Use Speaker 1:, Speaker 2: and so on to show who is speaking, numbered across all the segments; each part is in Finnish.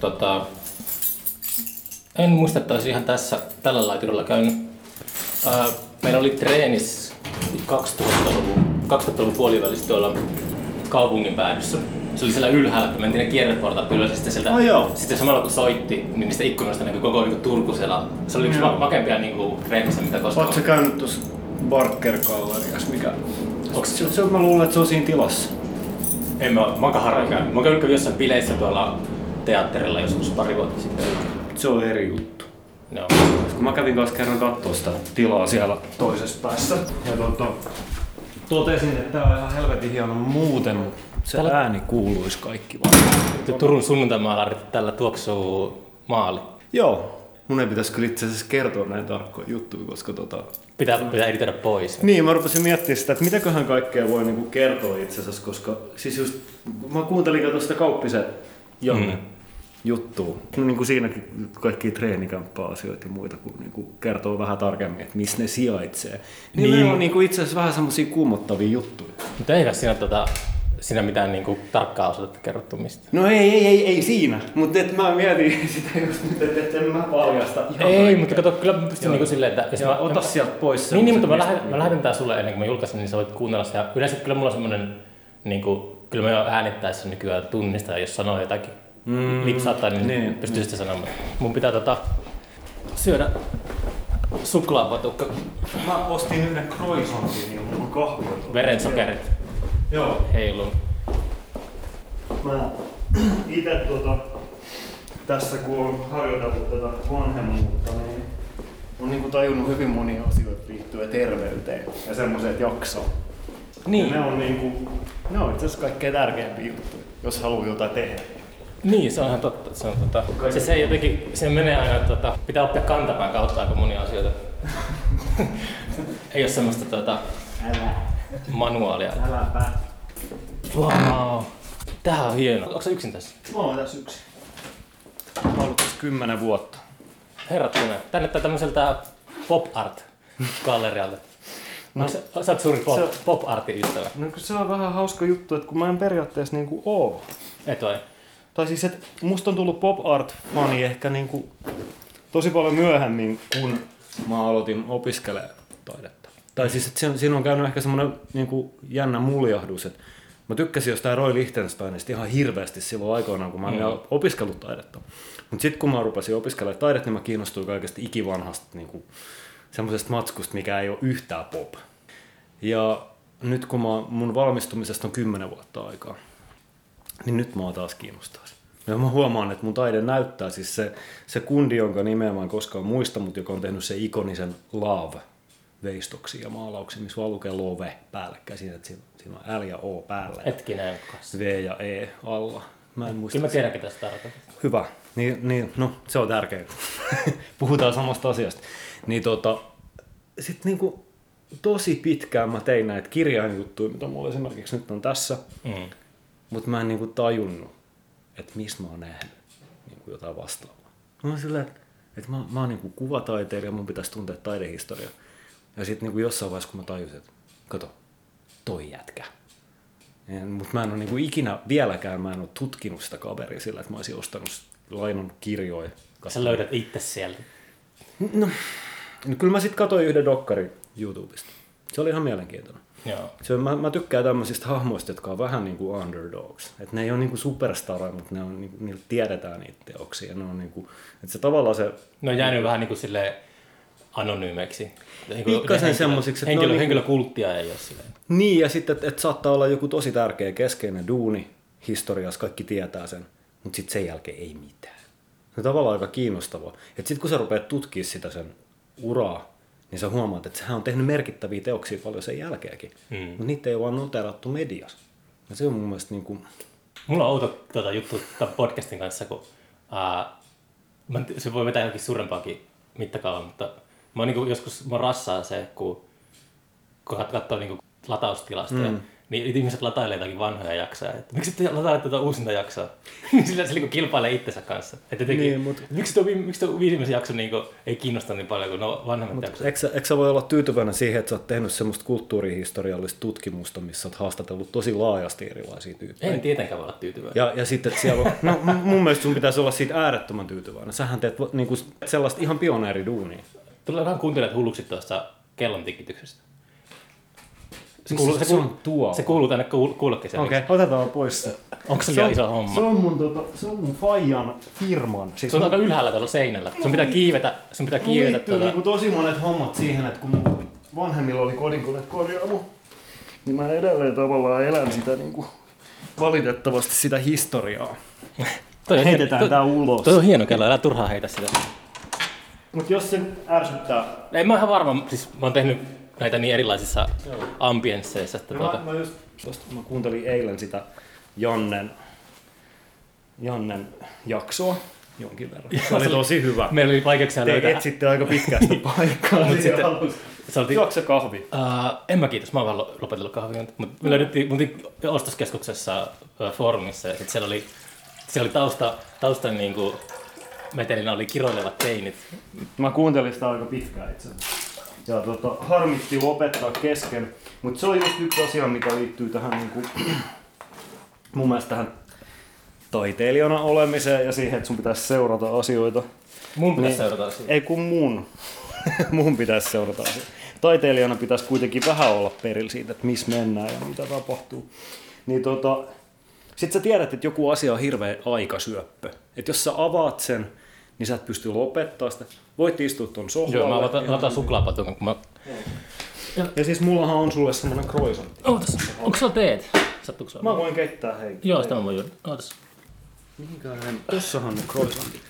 Speaker 1: tota, en muista, että olisi ihan tässä tällä laiturilla käynyt. Ää, meillä oli treenis 2000-luvun, 2000-luvun puolivälissä tuolla kaupungin päädyssä. Se oli siellä ylhäällä, kun mentiin ne kierreportaat ylös ja sitten sieltä,
Speaker 2: joo.
Speaker 1: sitten samalla kun soitti, niin niistä ikkunoista näkyi koko niin Turku siellä. Se oli yksi
Speaker 2: Joo.
Speaker 1: ma- makeimpia niin kuin, treenissä, mitä koskaan.
Speaker 2: Oletko käynyt tuossa Barker Galleriassa, mikä...
Speaker 1: Onks
Speaker 2: Se, se, mä luulen, että se on siinä tilassa.
Speaker 1: En mä, mä oonkaan harvoin käynyt. Mä käyn jossain bileissä tuolla teatterilla joskus pari vuotta sitten.
Speaker 2: Se on eri juttu.
Speaker 1: No.
Speaker 2: Kun mä kävin kanssa kerran kattoo sitä tilaa siellä toisessa päässä. Ja tota, totesin, että tää on ihan helvetin hieno muuten, mutta se
Speaker 1: Täällä-
Speaker 2: ääni kuuluisi kaikki vaan.
Speaker 1: Tuo Turun sunnuntaimaalari tällä tuoksuu maali.
Speaker 2: Joo. Mun ei pitäisi kyllä itse asiassa kertoa näin tarkkoja juttuja, koska tota...
Speaker 1: Pitää, pitää editoida pois.
Speaker 2: Niin, mä rupesin miettimään sitä, että mitäköhän kaikkea voi niinku kertoa itse asiassa, koska siis just, mä kuuntelin sitä Kauppisen Janne
Speaker 1: Mm.
Speaker 2: Juttua. No, niin kuin siinäkin kaikki treenikämppä-asioita ja muita, kun niin kuin kertoo vähän tarkemmin, että missä ne sijaitsee. Niin,
Speaker 1: Niin.
Speaker 2: ne on niin kuin itse asiassa vähän semmosia kuumottavia juttuja.
Speaker 1: Mutta eikä siinä, tota, siinä mitään niinku, tarkkaa osoitetta kerrottu mistä.
Speaker 2: No ei, ei, ei, ei siinä, mutta et mä mietin sitä just nyt, että et en mä paljasta ihan
Speaker 1: Ei,
Speaker 2: kaikkea.
Speaker 1: mutta kato, kyllä mä pystyn
Speaker 2: Joo.
Speaker 1: niinku silleen, että... Jos mä,
Speaker 2: ota sieltä pois
Speaker 1: Niin, niin, mutta mä lähetän, mä lähetän tää sulle ennen kuin mä julkaisen, niin sä voit kuunnella sitä. Ja yleensä kyllä mulla on semmonen, niinku, kyllä mä jo äänittäessä nykyään tunnistaa, jos sanoo jotakin mm, lipsauttaa, niin, niin
Speaker 2: niin,
Speaker 1: pystyy sitä sanomaan. Mun pitää tota, syödä suklaapatukka,
Speaker 2: Mä ostin yhden croissantin, niin mulla on kahvia
Speaker 1: verensokerit
Speaker 2: Joo.
Speaker 1: heiluu.
Speaker 2: Mä itse tuota, tässä kun on harjoiteltu tätä vanhemmuutta, niin on niinku tajunnut hyvin monia asioita liittyen terveyteen ja semmoiseen, että jaksaa.
Speaker 1: Niin.
Speaker 2: Ja ne on, niinku, ne on itse asiassa kaikkein tärkeimpiä juttuja, jos haluaa jotain tehdä.
Speaker 1: Niin, se on ihan totta. Se, on, tota, se, se jotenkin, se menee aina, että tota, pitää oppia kantapään kautta aika monia asioita. Ei ole semmoista tota,
Speaker 2: Älä,
Speaker 1: manuaalia.
Speaker 2: äläpä.
Speaker 1: Wow. Tää on hieno. Onko se yksin tässä?
Speaker 2: Mä oon tässä yksi. Mä oon ollut tässä kymmenen vuotta.
Speaker 1: Herrattuna. Tänne tää tämmöiseltä pop art gallerialta. No, sä, sä oot suuri pop,
Speaker 2: se-
Speaker 1: pop artin ystävä.
Speaker 2: No kun se on vähän hauska juttu, että kun mä en periaatteessa niinku oo
Speaker 1: Et vai?
Speaker 2: Tai siis, että musta on tullut pop art fani ehkä niinku tosi paljon myöhemmin, kun mä aloitin opiskelemaan taidetta. Tai siis, että siinä- on käynyt ehkä semmoinen niinku jännä muljahdus, että mä tykkäsin jostain Roy Lichtensteinista ihan hirveästi silloin aikoinaan, kun mä en
Speaker 1: Mm.
Speaker 2: opiskellut taidetta. Mutta sitten kun mä rupesin opiskelemaan taidetta, niin mä kiinnostuin kaikesta ikivanhasta niinku, semmoisesta matskusta, mikä ei ole yhtään pop. Ja nyt kun mä, mun valmistumisesta on 10 vuotta aikaa, niin nyt mua taas kiinnostaa. Ja mä huomaan, että mun taide näyttää siis se, se kundi, jonka nimeä mä en koskaan muista, mutta joka on tehnyt se ikonisen Love veistoksia ja maalauksia, missä vaan lukee Love päällekkäin siinä, että siinä, siinä on L ja O päällä
Speaker 1: Hetkinen.
Speaker 2: V ja E alla. Mä en muista.
Speaker 1: Kyllä mä tiedän, ketä sitä tarkoittaa.
Speaker 2: Hyvä. Niin, niin, no se on tärkeää. Puhutaan samasta asiasta. Niin tota, sit niinku tosi pitkään mä tein näitä kirjainjuttuja, mitä mulla esimerkiksi nyt on tässä,
Speaker 1: Mm.
Speaker 2: Mutta mä en niinku tajunnut, että mistä mä oon nähnyt niinku jotain vastaavaa. Mä oon silleen, että, että mä, mä oon niinku kuvataiteilija, mun pitäisi tuntea taidehistoria. Ja sitten niinku jossain vaiheessa, kun mä tajusin, että kato, toi jätkä. Mutta mä en ole niinku ikinä vieläkään, mä en ole tutkinut sitä kaveria sillä, että mä olisin ostanut lainan kirjoja.
Speaker 1: Sä löydät itse sieltä.
Speaker 2: No, no kyllä mä sitten katsoin yhden dokkarin YouTubesta. Se oli ihan mielenkiintoinen.
Speaker 1: Joo.
Speaker 2: Se, mä, mä tykkään tämmöisistä hahmoista, jotka on vähän niin kuin underdogs. Et ne ei ole niin kuin superstaroja, mutta ne on, niin, niiltä tiedetään niitä teoksia. Ne on niin kuin, että se tavallaan se...
Speaker 1: Ne on jäänyt vähän niinku silleen anonyymeiksi.
Speaker 2: Pikkasen
Speaker 1: henkilö-
Speaker 2: semmosiksi, että ne
Speaker 1: Henkilö,
Speaker 2: on niinku-
Speaker 1: henkilökulttia ei ole silleen.
Speaker 2: Niin, ja sitten, että et saattaa olla joku tosi tärkeä keskeinen duuni historiassa, kaikki tietää sen, mutta sitten sen jälkeen ei mitään. Se on tavallaan aika kiinnostavaa. Sitten kun sä rupeat tutkimaan sitä sen uraa, niin sä huomaat, että sehän on tehnyt merkittäviä teoksia paljon sen jälkeenkin.
Speaker 1: Mm.
Speaker 2: Mutta niitä ei ole vaan noterattu mediassa. Ja se on mun mielestä niin kuin,
Speaker 1: Mulla on outo tota, juttu tämän podcastin kanssa, kun tiedä, se voi vetää johonkin suurempaakin mittakaavaa, mutta mä oon, niin joskus mä rassaa se, kun, kun kat- katsoo niin lataustilastoja, mm. Niin ihmiset latailee jotakin vanhoja jaksoja. Että miksi te latailette tuota uusinta jaksoa? Sillä se niin kilpailee itsensä kanssa. Että jotenkin,
Speaker 2: Niin, mut-
Speaker 1: miksi, tuo, miksi tuo viimeisen jakso niin kuin, ei kiinnosta niin paljon kuin no vanhemmat jaksot?
Speaker 2: Eikö, eikö sä voi olla tyytyväinen siihen, että sä oot tehnyt semmoista kulttuurihistoriallista tutkimusta, missä oot haastatellut tosi laajasti erilaisia tyyppejä?
Speaker 1: En tietenkään voi olla tyytyväinen.
Speaker 2: Ja, ja sitten että siellä on, no mun mielestä sun pitäisi olla siitä äärettömän tyytyväinen. Sähän teet niin kuin sellaista ihan pioneeriduunia.
Speaker 1: Tulee vähän kuuntelijat hulluksi tuosta kellon tikityksestä. Se kuuluu, se, kuuluu,
Speaker 2: tuolla?
Speaker 1: se kuuluu tänne kuul- kuulokkeeseen.
Speaker 2: Okei, okay, otetaan pois se.
Speaker 1: Onko se
Speaker 2: Se on,
Speaker 1: liian iso homma?
Speaker 2: se on mun, tota, se on mun Fajan firman. Siis
Speaker 1: Se on aika ylhäällä tuolla seinällä. Sun pitää kiivetä, sun pitää
Speaker 2: Mulla
Speaker 1: kiivetä
Speaker 2: liittyy
Speaker 1: tuota...
Speaker 2: niinku tosi monet hommat siihen, että kun mun vanhemmilla oli kodinkoneet korjaamo, niin mä edelleen tavallaan elän sitä niinku valitettavasti sitä historiaa.
Speaker 1: Toi
Speaker 2: Heitetään tää ulos.
Speaker 1: Toi on hieno kello, älä turhaa heitä sitä.
Speaker 2: Mut jos se ärsyttää,
Speaker 1: Ei mä oon ihan varma, siis mä oon tehnyt näitä niin erilaisissa ambiensseissa, että
Speaker 2: Mä,
Speaker 1: tuota,
Speaker 2: mä, just, tosta, mä kuuntelin eilen sitä Jannen, Jannen jaksoa jonkin verran. Se oli tosi hyvä.
Speaker 1: meillä oli vaikeuksia
Speaker 2: Te
Speaker 1: löytää.
Speaker 2: etsitte aika pitkään sitä paikkaa.
Speaker 1: Mut sitten- oli,
Speaker 2: Juokse kahvi.
Speaker 1: uh, en mä kiitos, mä oon vaan lo- lopetellut kahvia, mutta me löydettiin, me oltiin ostoskeskuksessa uh, foorumissa ja sit siellä oli, siellä oli tausta, taustan niin kuin, metelinä oli kiroilevat teinit.
Speaker 2: Mä kuuntelin sitä aika pitkään itse asiassa. Ja tota, harmitti lopettaa kesken. Mutta se on just yksi asia, mikä liittyy tähän niinku, mun mielestä tähän taiteilijana olemiseen ja siihen, että sun pitäisi seurata asioita.
Speaker 1: Mun pitäisi
Speaker 2: Niin.
Speaker 1: seurata asiaa.
Speaker 2: Ei kun mun. mun pitäisi seurata asioita. Taiteilijana pitäisi kuitenkin vähän olla perillä siitä, että missä mennään ja mitä tapahtuu. Niin tota, sitten sä tiedät, että joku asia on hirveä aikasyöppö. Että jos sä avaat sen, niin sä et pysty lopettaa sitä. Voit istua ton sohvalle.
Speaker 1: Joo, mä otan, mä otan suklaapatukan, kun mä...
Speaker 2: Ja siis mullahan on sulle semmonen croissantti.
Speaker 1: Ootas, onko sulla teet? Sattuuko sulla?
Speaker 2: Mä voin keittää hei.
Speaker 1: Joo, sitä mä voin juoda. Ootas.
Speaker 2: Mihinkähän? Tossahan ne croissantit.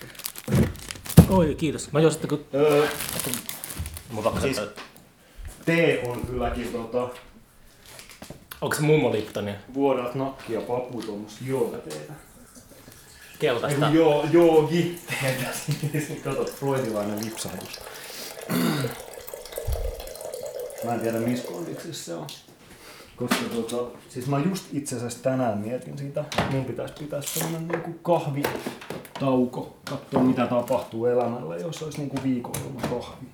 Speaker 1: Oi, kiitos. Mä juon sitten, kun...
Speaker 2: Öö,
Speaker 1: Mun pakko
Speaker 2: Siis- tee on kylläkin tota,
Speaker 1: Onko se mummo Liptonia?
Speaker 2: vuodat nakki ja papu tuommoista joogateetä.
Speaker 1: Keltaista.
Speaker 2: Ei, joo, joogi. Kato, freudilainen lipsahdus. Mä en tiedä missä kondiksessa se on. Koska tota, siis mä just itse asiassa tänään mietin sitä, mun pitäisi pitää semmonen niinku kahvitauko, katsoa mitä tapahtuu elämällä, jos olisi niinku viikon ilman kahvia.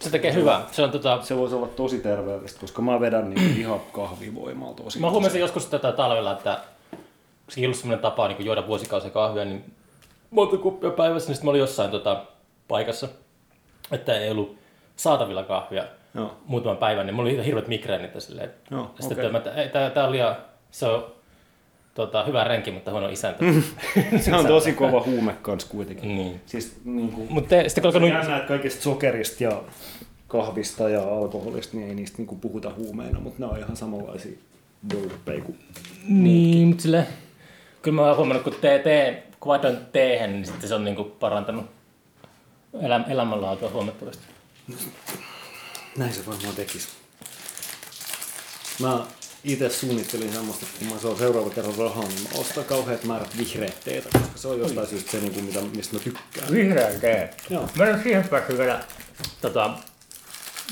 Speaker 1: Se tekee hyvää. Se on tota...
Speaker 2: Se voisi olla tosi terveellistä, koska mä vedän niinku ihan kahvivoimaa tosi.
Speaker 1: Mä huomasin joskus tätä talvella, että se ei ollut semmoinen tapa niin juoda vuosikausia kahvia, niin monta kuppia päivässä, niin sitten mä olin jossain tota, paikassa, että ei ollut saatavilla kahvia
Speaker 2: Joo.
Speaker 1: muutaman päivän, niin mulla oli hirveät migreenit ja silleen.
Speaker 2: Joo,
Speaker 1: sitten okay. että ei, tää, tää on liian, se on tota, hyvä renki, mutta huono isäntä.
Speaker 2: Se on tosi kova huume kans kuitenkin.
Speaker 1: niin.
Speaker 2: Siis niinku,
Speaker 1: Mutta sitten kun
Speaker 2: Se
Speaker 1: alkanut...
Speaker 2: jännä, että kaikista sokerista ja kahvista ja alkoholista, niin ei niistä niinku puhuta huumeina, mutta ne on ihan samanlaisia dopeja kuin...
Speaker 1: Niin, mutta sille, kyllä mä oon huomannut, kun tee, tee, kun vaihdoin teehen, niin sitten se on niinku parantanut elä, elämänlaatua huomattavasti.
Speaker 2: Näin se varmaan tekisi. Mä itse suunnittelin semmoista, että kun mä saan seuraava kerran rahaa, niin mä ostan kauheat määrät vihreät teetä, koska se on jostain syystä se, niinku, mitä, mistä mä tykkään.
Speaker 1: Vihreän tee.
Speaker 2: Joo.
Speaker 1: Mä en ole siihen päässyt vielä, tota,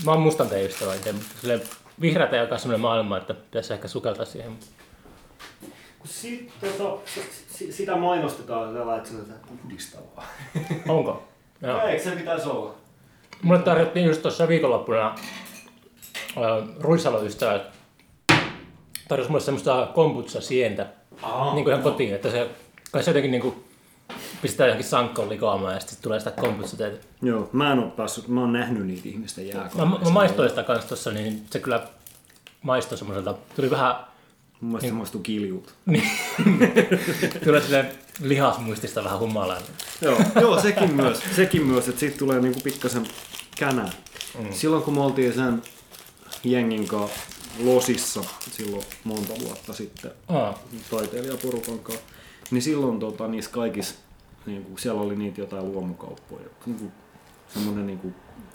Speaker 1: mä oon mustan teen ystävä itse, mutta silleen vihreä tee on myös sellainen maailma, että pitäisi ehkä sukeltaa siihen.
Speaker 2: Kun sit, tota, si, sitä mainostetaan tällä, että se on jotain puhdistavaa.
Speaker 1: Onko? Joo.
Speaker 2: Eikö se pitäisi olla?
Speaker 1: Mulle tarjottiin just tuossa viikonloppuna äh, Ruissalo-ystävät tarjosi mulle semmoista kombutsa-sientä niin kuin ihan kotiin, että se, kai se jotenkin niin kuin pistää johonkin sankkoon likoamaan ja sitten tulee sitä kombutsa-teetä.
Speaker 2: Joo, mä en oo päässyt, mä oon nähnyt niitä ihmisten
Speaker 1: Mä,
Speaker 2: jääkaapissa.
Speaker 1: mä maistoin sitä kanssa tuossa, niin se kyllä maistoi semmoiselta, tuli vähän
Speaker 2: Mun mielestä se maistuu kiljulta.
Speaker 1: Niin. Tulee silleen lihasmuistista vähän humalainen.
Speaker 2: Joo, joo sekin myös, sekin myös, että siitä tulee niinku pikkasen känää. Mm. Silloin kun me oltiin sen jengin kanssa Losissa silloin monta vuotta sitten
Speaker 1: Aa,
Speaker 2: taiteilijaporukan kanssa, niin silloin tota, niissä kaikissa, niinku, siellä oli niitä jotain luomukauppoja. Niinku, semmoinen niinku,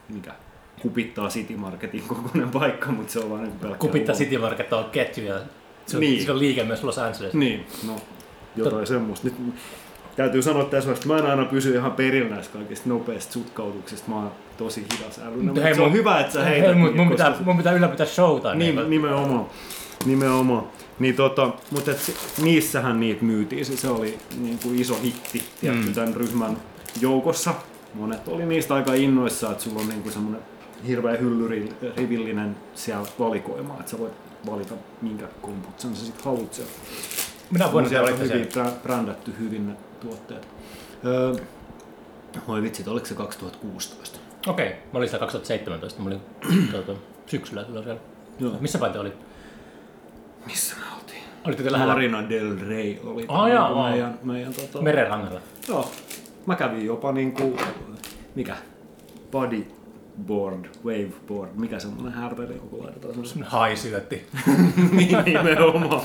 Speaker 2: mikä kupittaa City Marketin kokoinen paikka, mutta se on vaan niinku pelkkää
Speaker 1: Kupittaa
Speaker 2: luomu.
Speaker 1: City Market on ketju ja se on,
Speaker 2: Niin.
Speaker 1: se on liike myös Los Angeles.
Speaker 2: Niin, no jotain semmoista. Nyt täytyy sanoa tässä vaiheessa, että mä en aina pysy ihan perillä näistä kaikista nopeista sutkautuksista. Mä oon tosi hidas älynen, mutta
Speaker 1: hei,
Speaker 2: se on
Speaker 1: mun-
Speaker 2: hyvä, että sä
Speaker 1: Hei,
Speaker 2: heität.
Speaker 1: mun, mun,
Speaker 2: koska
Speaker 1: pitää,
Speaker 2: se-
Speaker 1: mun pitää ylläpitää showta.
Speaker 2: Niin,
Speaker 1: Niin,
Speaker 2: nimenomaan. Nimenomaan. Niin tota, mutta et, niissähän niitä myytiin. Se, se oli niin kuin iso hitti tietty, mm. tämän ryhmän joukossa. Monet oli niistä aika innoissaan, että sulla on niin kuin semmoinen hirveä hyllyrivillinen siellä valikoima, että sä voit valita minkä komputsen sä sit haluat.
Speaker 1: Minä voin
Speaker 2: siellä
Speaker 1: valita
Speaker 2: hyvin
Speaker 1: sen.
Speaker 2: brändätty hyvin ne tuotteet. Öö, voi vitsit, oliko se 2016?
Speaker 1: Okei, mä olin siellä 2017, mä olin tuota, syksyllä kyllä siellä.
Speaker 2: Joo.
Speaker 1: Missä päin te oli?
Speaker 2: Missä me oltiin?
Speaker 1: Olitte te lähellä
Speaker 2: Marina del Rey oli
Speaker 1: jaa,
Speaker 2: niinku
Speaker 1: wow.
Speaker 2: meidän, meidän tota,
Speaker 1: merenrannalla?
Speaker 2: Joo. Mä kävin jopa niinku, mikä? Bodyboard, waveboard, mikä semmonen härveli on, kun laitetaan semmosen
Speaker 1: Haisyötti.
Speaker 2: niin nimenomaan.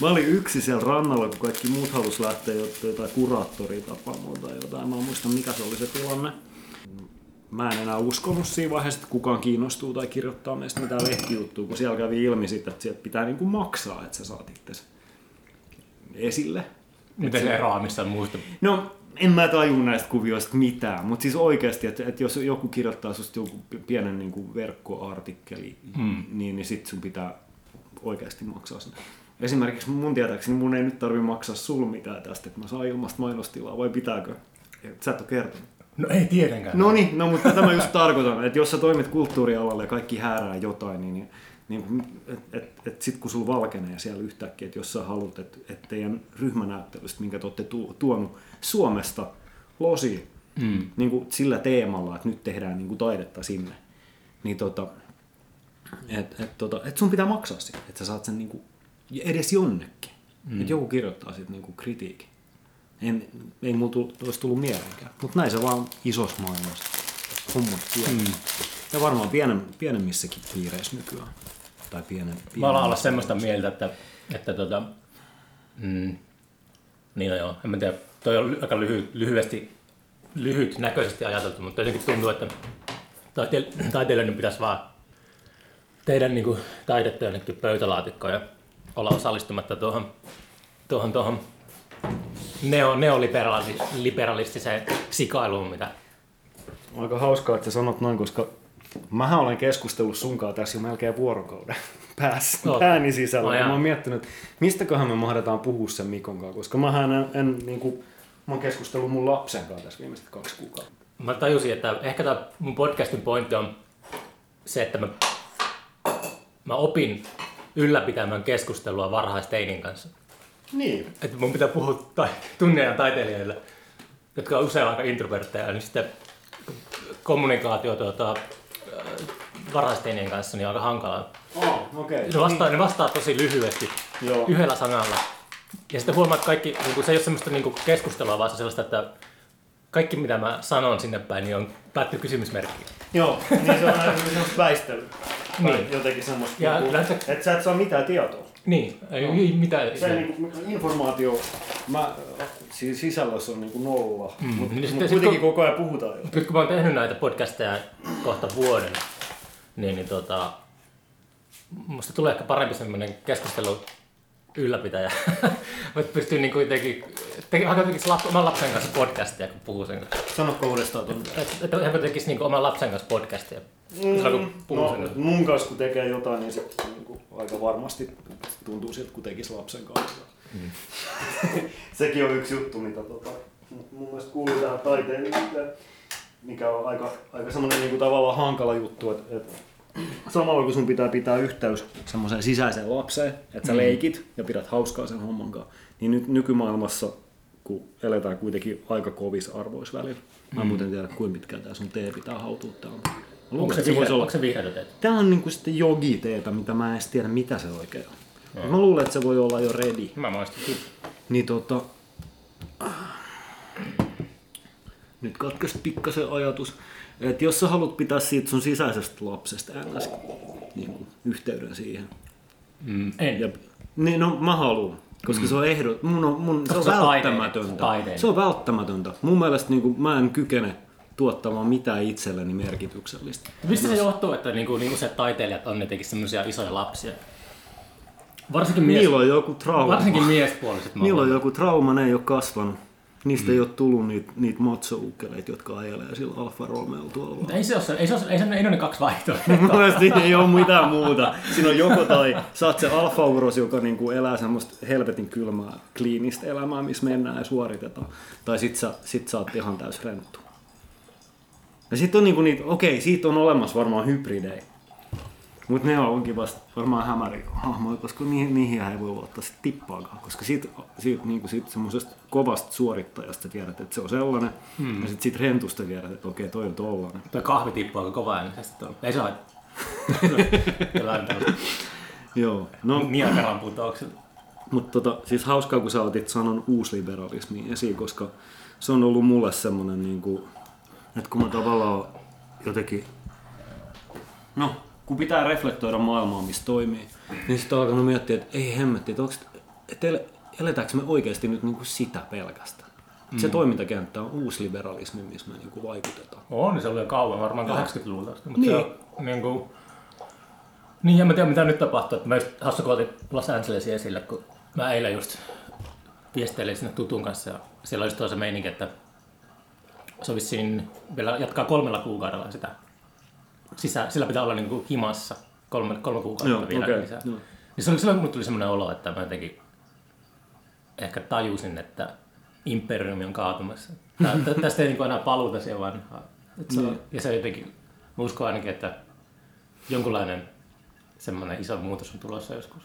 Speaker 2: Mä olin yksi siellä rannalla, kun kaikki muut halus lähteä jot- jotain kuraattoria tapaamaan tai jotain. Mä en muista mikä se oli se tilanne. Mä en enää uskonut siinä vaiheessa, että kukaan kiinnostuu tai kirjoittaa meistä mitään lehtijuttua, kun siellä kävi ilmi sitten, että sieltä pitää niinku maksaa, että sä saat itse esille.
Speaker 1: Miten se eroaa missään muusta?
Speaker 2: No, en mä tajua näistä kuvioista mitään, mutta siis oikeasti, että, että jos joku kirjoittaa susta joku pienen niin kuin verkkoartikkeli, hmm. niin, niin sit sun pitää oikeasti maksaa sen. Esimerkiksi mun tietääkseni mun ei nyt tarvi maksaa sul mitään tästä, että mä saan ilmasta mainostilaa, vai pitääkö? Et Sä et ole kertonut.
Speaker 1: No ei tietenkään.
Speaker 2: No niin, no mutta tätä mä just tarkoitan, että jos sä toimit kulttuurialalla ja kaikki häärää jotain, niin, niin, niin et, et, et sit kun sulla valkenee siellä yhtäkkiä, että jos sä haluat, että et teidän ryhmänäyttelystä, minkä te olette tu, tuonut Suomesta losi
Speaker 1: Mm.
Speaker 2: niin kuin sillä teemalla, että nyt tehdään niin kuin taidetta sinne, niin tota, et, et, tota, et sun pitää maksaa sitä, että sä saat sen niin kuin edes jonnekin. Mm. Että joku kirjoittaa sitten niin kuin kritiikin. En, ei mulla tullut, olisi tullut mieleenkään. Mutta näin se vaan isossa maailmassa hommat mm. Ja varmaan pienen, pienemmissäkin piireissä nykyään. Tai pienen, pienen
Speaker 1: Mä alan olla semmoista mieltä, että, että tota, mm, niin no joo, en mä tiedä, toi on aika lyhy, lyhyesti, lyhyt näköisesti ajateltu, mutta jotenkin tuntuu, että taite- taiteilijoiden pitäisi vaan tehdä niin kuin taidetta jonnekin pöytälaatikkoon ja olla osallistumatta tuohon, tuohon, tuohon neo, neoliberalistiseen sikailuun, mitä
Speaker 2: Aika hauskaa, että sä sanot noin, koska mähän olen keskustellut sunkaan tässä jo melkein vuorokauden päässä
Speaker 1: Oot.
Speaker 2: ääni sisällä.
Speaker 1: No
Speaker 2: ja mä oon miettinyt, että mistäköhän me mahdetaan puhua sen Mikon kanssa, koska mähän en, en niin kuin, mä oon keskustellut mun lapsen kanssa tässä viimeiset kaksi kuukautta.
Speaker 1: Mä tajusin, että ehkä tämä mun podcastin pointti on se, että mä, mä opin ylläpitämään keskustelua varhaisteinin kanssa.
Speaker 2: Niin.
Speaker 1: Että mun pitää puhua tai, tunnin ajan taiteilijoille, jotka on usein aika introvertteja, niin sitten kommunikaatio tuota, varhaisteinien kanssa niin on aika hankalaa.
Speaker 2: Oh. Okay.
Speaker 1: Ne vastaa, ne vastaa tosi lyhyesti,
Speaker 2: Joo.
Speaker 1: yhdellä sanalla. Ja sitten huomaat, että kaikki, niin kuin, se ei ole semmoista niin kuin keskustelua, vaan se sellaista, että kaikki mitä mä sanon sinne päin, niin on päättyy kysymysmerkkiin.
Speaker 2: Joo, niin se on aina semmoista väistelyä.
Speaker 1: Niin.
Speaker 2: jotenkin semmoista,
Speaker 1: Ja kyllä se-
Speaker 2: että sä et saa mitään tietoa.
Speaker 1: Niin, ei, ei mitään.
Speaker 2: Se niinku, informaatio mä, siis sisällössä on niinku nolla, mm. mutta
Speaker 1: Niin
Speaker 2: mut kuitenkin
Speaker 1: kun-
Speaker 2: koko ajan puhutaan jo.
Speaker 1: Nyt kun mä oon tehnyt näitä podcasteja kohta vuoden, niin, niin tota, musta tulee ehkä parempi semmoinen keskustelu ylläpitäjä. Mä pystyn niin kuitenkin tekemään tekisi lap, oman lapsen kanssa podcastia, kun puhuu sen kanssa.
Speaker 2: Sanoppa uudestaan tuonne.
Speaker 1: Että et, et, tekisi niin oman lapsen kanssa podcastia. Mm,
Speaker 2: No, mun kanssa kun tekee jotain, niin se niinku, aika varmasti tuntuu siltä, kun tekisi lapsen kanssa.
Speaker 1: Mm.
Speaker 2: Sekin on yksi juttu, mitä tota, mun mielestä kuuluu tähän taiteilijuuteen, mikä on aika, aika semmoinen niinku, tavallaan hankala juttu, että, että samalla kun sun pitää pitää yhteys semmoiseen sisäiseen lapseen, että sä
Speaker 1: Mm.
Speaker 2: leikit ja pidät hauskaa sen homman kanssa, niin nyt nykymaailmassa, kun eletään kuitenkin aika kovissa arvoissa välillä, mä en muuten tiedä kuinka pitkään tää sun tee pitää hautua täällä.
Speaker 1: Onko se,
Speaker 2: olla
Speaker 1: onko se vihreätä teet?
Speaker 2: Tää on niinku sitten jogiteetä, mitä mä en edes tiedä mitä se oikein on. Mä luulen, että se voi olla jo ready.
Speaker 1: Mä maistin. Kyllä.
Speaker 2: Niin tota... Nyt katkesi pikkasen ajatus. Että jos sä haluat pitää siitä sun sisäisestä lapsesta ns. Niin kuin, yhteyden siihen.
Speaker 1: Mm, en.
Speaker 2: Ja, niin no mä haluan. Koska se on ehdot, mun on, mun, se on
Speaker 1: se
Speaker 2: välttämätöntä.
Speaker 1: taide.
Speaker 2: Se on välttämätöntä. Mun mielestä niin kuin, mä en kykene tuottamaan mitään itselleni merkityksellistä.
Speaker 1: Mistä se johtuu, että niinku, niin useat taiteilijat on jotenkin semmoisia isoja lapsia? Varsinkin, mies,
Speaker 2: Niillä on joku trauma.
Speaker 1: varsinkin miespuoliset.
Speaker 2: Niillä on joku trauma, ne ei ole kasvanut Niistä mm. ei ole tullut niitä, niitä macho jotka ajelee sillä Alfa Romeo tuolla.
Speaker 1: Mutta ei se ole, ei se ole, ei se, ei ole ne kaksi vaihtoehtoa.
Speaker 2: Mielestäni ei ole mitään muuta. Siinä on joko tai, saat se Alfa Uros, joka niinku elää semmoista helvetin kylmää, kliinistä elämää, missä mennään ja suoritetaan. Tai sit sä, sit sä oot ihan täys renttu. Ja sitten on niinku niitä, okei, siitä on olemassa varmaan hybridejä. Mutta ne onkin vasta varmaan hämäri hahmoja, koska niihin, niihin ei voi luottaa sit tippaakaan. Koska siitä, siitä, niinku siitä semmoisesta kovasta suorittajasta tiedät, että se on sellainen. Hmm. Ja sitten siitä rentusta tiedät, että okei, toi on tollainen.
Speaker 1: Toi kahvi tippuu aika kova äänisesti. Ei se.
Speaker 2: Joo. No,
Speaker 1: Niagaran putoukset.
Speaker 2: Mutta tota, siis hauskaa, kun sä otit sanon uusliberalismi esiin, koska se on ollut mulle semmoinen, niin kuin, että kun mä tavallaan jotenkin, no kun pitää reflektoida maailmaa, missä toimii, niin sitten on alkanut miettiä, että ei hemmetti, että, onks, että eletäänkö me oikeasti nyt niin kuin sitä pelkästään. Mm. Se toimintakenttä on uusliberalismi, missä me niin kuin vaikutetaan.
Speaker 1: On, se oli jo kauan, varmaan 80-luvulta asti. Mutta niin. se on, niin kuin, niin, en mä tiedä mitä nyt tapahtuu. Mä just hassu, kun otin Los Angelesin esille, kun mä eilen just viesteilin sinne tutun kanssa ja siellä olisi toisen meininki, että se vissiin vielä jatkaa kolmella kuukaudella sitä sisä, sillä pitää olla niin kuin himassa kolme, kolme kuukautta Joo, vielä okay. lisää. Joo. Niin silloin, silloin tuli semmoinen olo, että mä jotenkin ehkä tajusin, että imperiumi on kaatumassa. Tää, tästä ei niin enää paluuta siihen vanhaan. Se on, ja se jotenkin, mä uskon ainakin, että jonkunlainen semmoinen iso muutos on tulossa joskus.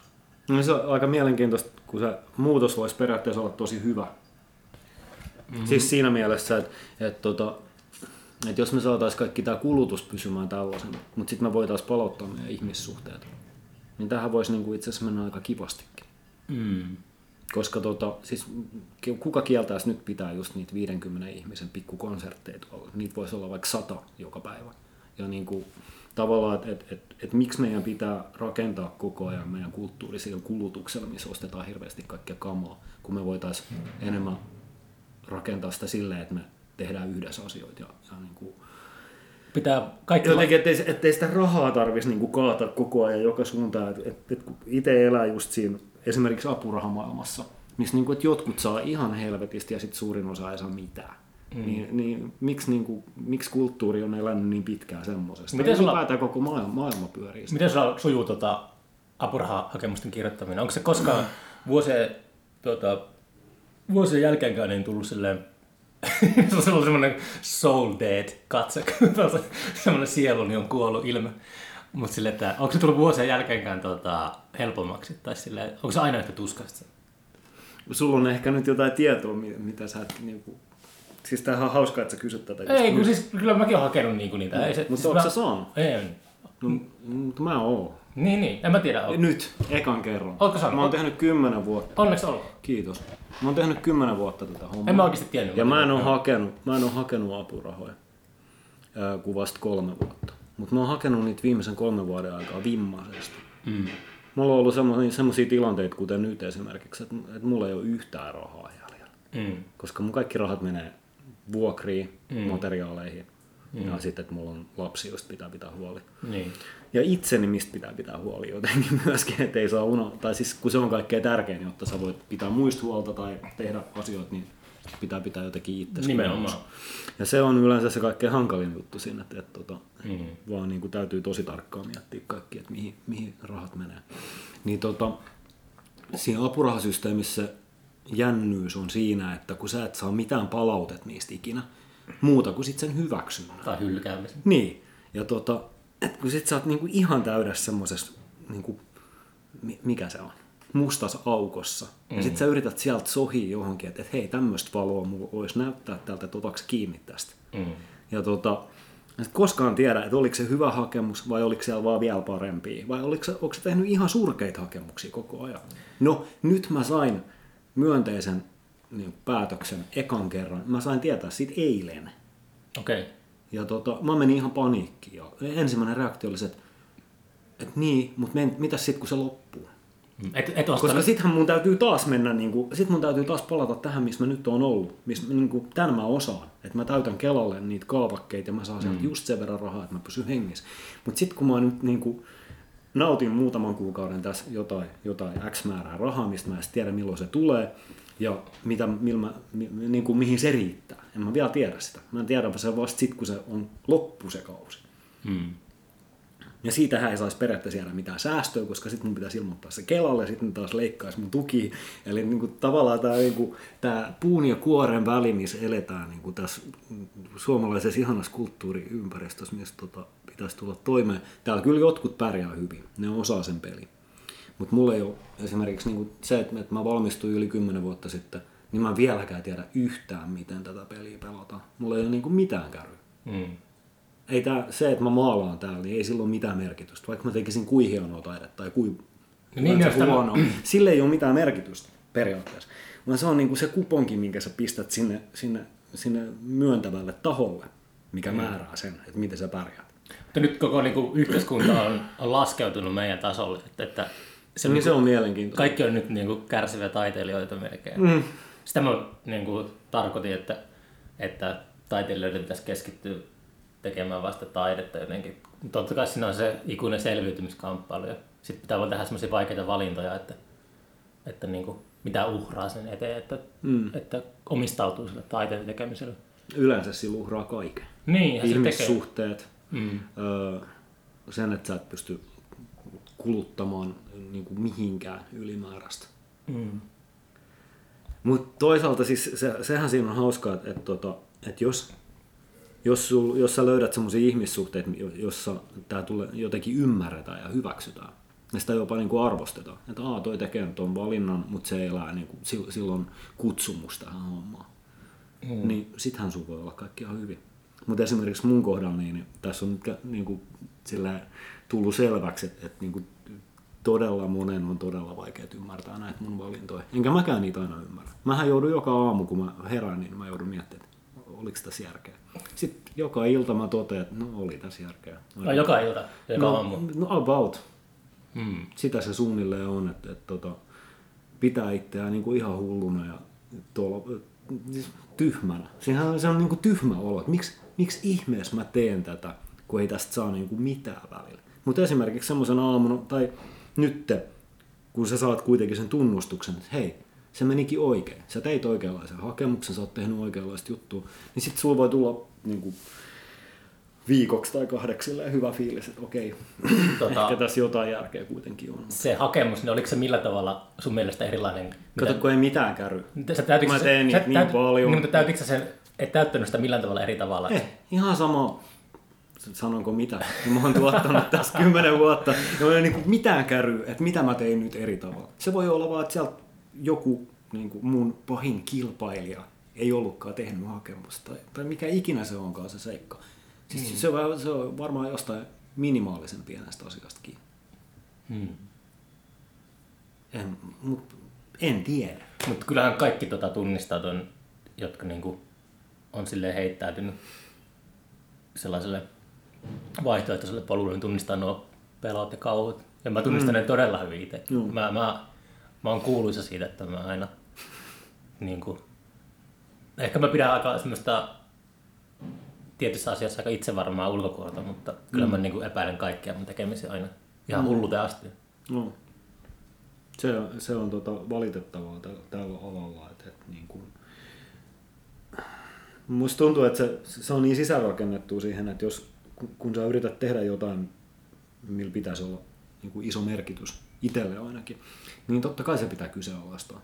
Speaker 2: No se on aika mielenkiintoista, kun se muutos voisi periaatteessa olla tosi hyvä. Mm-hmm. Siis siinä mielessä, että, että, tota, että jos me saataisiin kaikki tämä kulutus pysymään tällaisena, mutta sitten me voitaisiin palauttaa meidän ihmissuhteet, niin tähän voisi niinku itse asiassa mennä aika kivastikin. Mm. Koska tota, siis kuka kieltäisi nyt pitää just niitä 50 ihmisen pikkukonsertteja tuolla. Niitä voisi olla vaikka sata joka päivä. Ja niin kuin, tavallaan, että et, et, et miksi meidän pitää rakentaa koko ajan meidän kulttuuri sillä kulutuksella, missä ostetaan hirveästi kaikkea kamaa, kun me voitaisiin enemmän rakentaa sitä silleen, että me tehdään yhdessä asioita. Ja, ja niin kuin,
Speaker 1: pitää kaikki...
Speaker 2: Jotenkin, ettei, ettei sitä rahaa tarvitsisi niin kaataa koko ajan joka suuntaan. Et, et, et, kun itse elää just siinä esimerkiksi apurahamaailmassa, missä niin kuin, että jotkut saa ihan helvetisti ja sitten suurin osa ei saa mitään. Mm. Niin, niin miksi, niin kuin, miksi kulttuuri on elänyt niin pitkään semmoisesta? Miten sulla, koko maailma, maailma pyörii.
Speaker 1: Miten sulla sujuu tota, apurahahakemusten kirjoittaminen? Onko se koskaan vuosien, tuota, vuosien jälkeenkään niin tullut silleen se on semmoinen soul dead katse, semmoinen sieluni on kuollut ilme. Mutta sille, että onko se tullut vuosien jälkeenkään tota, helpommaksi? Tai sille, onko se aina yhtä tuskasta?
Speaker 2: Sulla on ehkä nyt jotain tietoa, mitä sä et niinku... Siis tämähän on hauskaa, että sä kysyt tätä.
Speaker 1: Ei, kun siis kyllä mäkin olen hakenut niinku niitä. No,
Speaker 2: ei
Speaker 1: se,
Speaker 2: mutta siis onko mä... sä saanut?
Speaker 1: En.
Speaker 2: No, mutta mä oon.
Speaker 1: Niin, niin. En mä tiedä. Onko.
Speaker 2: Nyt, ekan kerran.
Speaker 1: Oletko saanut?
Speaker 2: Mä oon tehnyt kymmenen vuotta.
Speaker 1: Onneksi olkoon.
Speaker 2: Kiitos. Mä oon tehnyt kymmenen vuotta tätä hommaa.
Speaker 1: En mä oikeasti tiennyt.
Speaker 2: Ja mä en oo hakenut, mä en oo hakenut apurahoja kuin vasta kolme vuotta. Mutta mä oon hakenut niitä viimeisen kolmen vuoden aikaa vimmaisesti. Mm. Mulla on ollut semmoisia tilanteita, kuten nyt esimerkiksi, että, että mulla ei ole yhtään rahaa jäljellä. Mm. Koska mun kaikki rahat menee vuokriin, mm. materiaaleihin mm. ja sitten, että mulla on lapsi, josta pitää pitää huoli.
Speaker 1: Niin.
Speaker 2: Ja itseni, mistä pitää pitää huoli jotenkin myöskin, että ei saa unohtaa. Tai siis kun se on kaikkein tärkein, jotta sä voit pitää muista huolta tai tehdä asioita, niin pitää pitää jotenkin itse.
Speaker 1: Nimenomaan.
Speaker 2: Ja se on yleensä se kaikkein hankalin juttu siinä, että, että, että mm. vaan niin kuin täytyy tosi tarkkaan miettiä kaikki, että mihin, mihin rahat menee. Niin tota, siinä apurahasysteemissä jännyys on siinä, että kun sä et saa mitään palautet niistä ikinä, muuta kuin sitten sen hyväksynnän.
Speaker 1: Tai hylkäämisen.
Speaker 2: Niin. Ja tota, et kun sit sä oot niinku ihan täydessä semmosessa, niinku, mikä se on, mustas aukossa. Mm. Ja sit sä yrität sieltä sohia johonkin, että et, hei, tämmöistä valoa mulla olisi näyttää täältä, että otaks kiinni tästä. Mm. Ja tota, et koskaan tiedä, että oliko se hyvä hakemus vai oliko siellä vaan vielä parempia. Vai oliko se, onko se tehnyt ihan surkeita hakemuksia koko ajan. No, nyt mä sain myönteisen niin, päätöksen ekan kerran. Mä sain tietää siitä eilen.
Speaker 1: Okei. Okay.
Speaker 2: Ja tota, mä menin ihan paniikkiin. Ja ensimmäinen reaktio oli se, että, että niin, mutta mitä sitten kun se loppuu?
Speaker 1: Et, et
Speaker 2: Koska sittenhän mun täytyy taas mennä, niin kuin, sit mun täytyy taas palata tähän, missä mä nyt oon ollut. Missä, niin kuin, tämän mä osaan. Että mä täytän Kelalle niitä kaavakkeita ja mä saan sieltä mm. just sen verran rahaa, että mä pysyn hengissä. Mutta sitten kun mä nyt niin kuin, nautin muutaman kuukauden tässä jotain, jotain X määrää rahaa, mistä mä en tiedä milloin se tulee, ja mitä, millä mä, mi, niin kuin mihin se riittää. En mä vielä tiedä sitä. Mä en tiedä se vasta sit, kun se on loppu se kausi.
Speaker 1: Mm.
Speaker 2: Ja siitähän ei saisi periaatteessa jäädä mitään säästöä, koska sitten mun pitäisi ilmoittaa se Kelalle ja sitten taas leikkaisi mun tuki. Eli niin kuin, tavallaan tämä niin tää puun ja kuoren väli, missä eletään niin kuin tässä suomalaisessa ihanassa kulttuuriympäristössä, missä tota, pitäisi tulla toimeen. Täällä kyllä jotkut pärjää hyvin, ne osaa sen pelin. Mutta mulla ei ole esimerkiksi niin kuin se, että mä valmistuin yli 10 vuotta sitten, niin mä en vieläkään tiedä yhtään, miten tätä peliä pelataan. Mulla ei ole niin kuin mitään käry.
Speaker 1: Mm.
Speaker 2: Ei tää, se, että mä maalaan täällä, niin ei sillä ole mitään merkitystä. Vaikka mä tekisin kuin hienoa taidetta tai kuin
Speaker 1: No niin, jos
Speaker 2: huonoa, sillä ei ole mitään merkitystä periaatteessa. Vaan se on niin kuin se kuponki, minkä sä pistät sinne, sinne, sinne myöntävälle taholle, mikä määrää sen, että miten sä pärjäät.
Speaker 1: Mutta nyt koko niin kuin, yhteiskunta on, on laskeutunut meidän tasolle, että, että se,
Speaker 2: Niin se on mielenkiintoista.
Speaker 1: kaikki on nyt niin kuin, kärsiviä taiteilijoita melkein. Mm. Sitä mä niin kuin, tarkoitin, että, että taiteilijoiden pitäisi keskittyä tekemään vasta taidetta jotenkin. Totta kai siinä on se ikuinen selviytymiskamppailu ja sitten pitää vaan tehdä semmoisia vaikeita valintoja, että, että niin kuin, mitä uhraa sen eteen, että, mm. että omistautuu sille taiteen tekemiselle.
Speaker 2: Yleensä sillä uhraa kaiken.
Speaker 1: Niin, se tekee.
Speaker 2: Ihmissuhteet,
Speaker 1: Mm.
Speaker 2: öö, sen, että sä et pysty kuluttamaan niin kuin mihinkään ylimääräistä.
Speaker 1: Mm.
Speaker 2: Mutta toisaalta siis se, sehän siinä on hauskaa, että, että, että, että jos, jos, sul, jos sä löydät semmoisia ihmissuhteita, jo- jossa tämä tulee jotenkin ymmärretään ja hyväksytään, ja sitä jopa niin kuin arvostetaan, että Aa, toi tekee tuon valinnan, mutta se elää niin kuin, sil- silloin kutsumus tähän hommaan. Mm. Niin sittenhän sun voi olla kaikki ihan hyvin. Mutta esimerkiksi mun kohdalla, niin, niin tässä on nyt niin kuin, sillä tullut selväksi, että, että niin kuin, todella monen on todella vaikea ymmärtää näitä mun valintoja. Enkä mäkään niitä aina ymmärrä. Mähän joudun joka aamu, kun mä herään, niin mä joudun miettimään, että oliko tässä järkeä. Sitten joka ilta mä totean, että no oli tässä järkeä.
Speaker 1: No, joka ilta, joka
Speaker 2: no,
Speaker 1: aamu.
Speaker 2: no about.
Speaker 1: Mm.
Speaker 2: Sitä se suunnilleen on, että, että, että pitää itseään niin kuin ihan hulluna ja tuolla, siis tyhmänä. Siinähän on, se on niin kuin tyhmä olo, että miksi, miksi ihmeessä mä teen tätä, kun ei tästä saa niin kuin mitään välillä. Mutta esimerkiksi semmoisen aamuna, tai nytte, kun sä saat kuitenkin sen tunnustuksen, että hei, se menikin oikein. Sä teit oikeanlaisen hakemuksen, sä oot tehnyt oikeanlaista juttua, niin sitten sulla voi tulla niin kuin, viikoksi tai kahdeksi hyvä fiilis, että okei,
Speaker 1: Tota-
Speaker 2: ehkä tässä jotain järkeä kuitenkin on.
Speaker 1: Se hakemus, niin oliko se millä tavalla sun mielestä erilainen?
Speaker 2: Kato, kun ei mitään käry.
Speaker 1: Sä täytitkö
Speaker 2: Mä
Speaker 1: sä-
Speaker 2: teen
Speaker 1: sä
Speaker 2: niitä niin paljon.
Speaker 1: Niin, mutta täytitkö sä sen, et täyttänyt sitä millään tavalla eri tavalla?
Speaker 2: Eh, ihan sama, sanonko mitä. Mä oon tuottanut tässä kymmenen vuotta. Ja ei ole niin mitään käry, että mitä mä tein nyt eri tavalla. Se voi olla vaan, että sieltä joku niin kuin mun pahin kilpailija ei ollutkaan tehnyt hakemusta. Tai, tai mikä ikinä se onkaan se seikka. Siis mm. se, on, se on varmaan jostain minimaalisen pienestä asiasta kiinni.
Speaker 1: Hmm.
Speaker 2: En, mut, en tiedä.
Speaker 1: Mutta kyllähän kaikki tota tunnistaa ton, jotka niinku on silleen heittäytynyt sellaiselle vaihtoehtoiselle polulle, niin tunnistaa nuo pelot ja kauhut. Ja mä tunnistan mm. ne todella hyvin itse.
Speaker 2: Joo.
Speaker 1: Mä, mä, mä oon kuuluisa siitä, että mä aina niinku, ehkä mä pidän aika semmoista tietyssä asiassa aika itsevarmaa ulkopuolelta, mutta kyllä mä niinku epäilen kaikkea mun tekemisiä aina ihan hulluuteen asti.
Speaker 2: No. Se, se on tota valitettavaa tällä, tällä alalla. Että, että niin kuin... Musta tuntuu, että se, se on niin sisäänrakennettu siihen, että jos, kun- kun sä yrität tehdä jotain, millä pitäisi olla niin kuin iso merkitys, itselle ainakin, niin totta kai se pitää kyseenalaistaa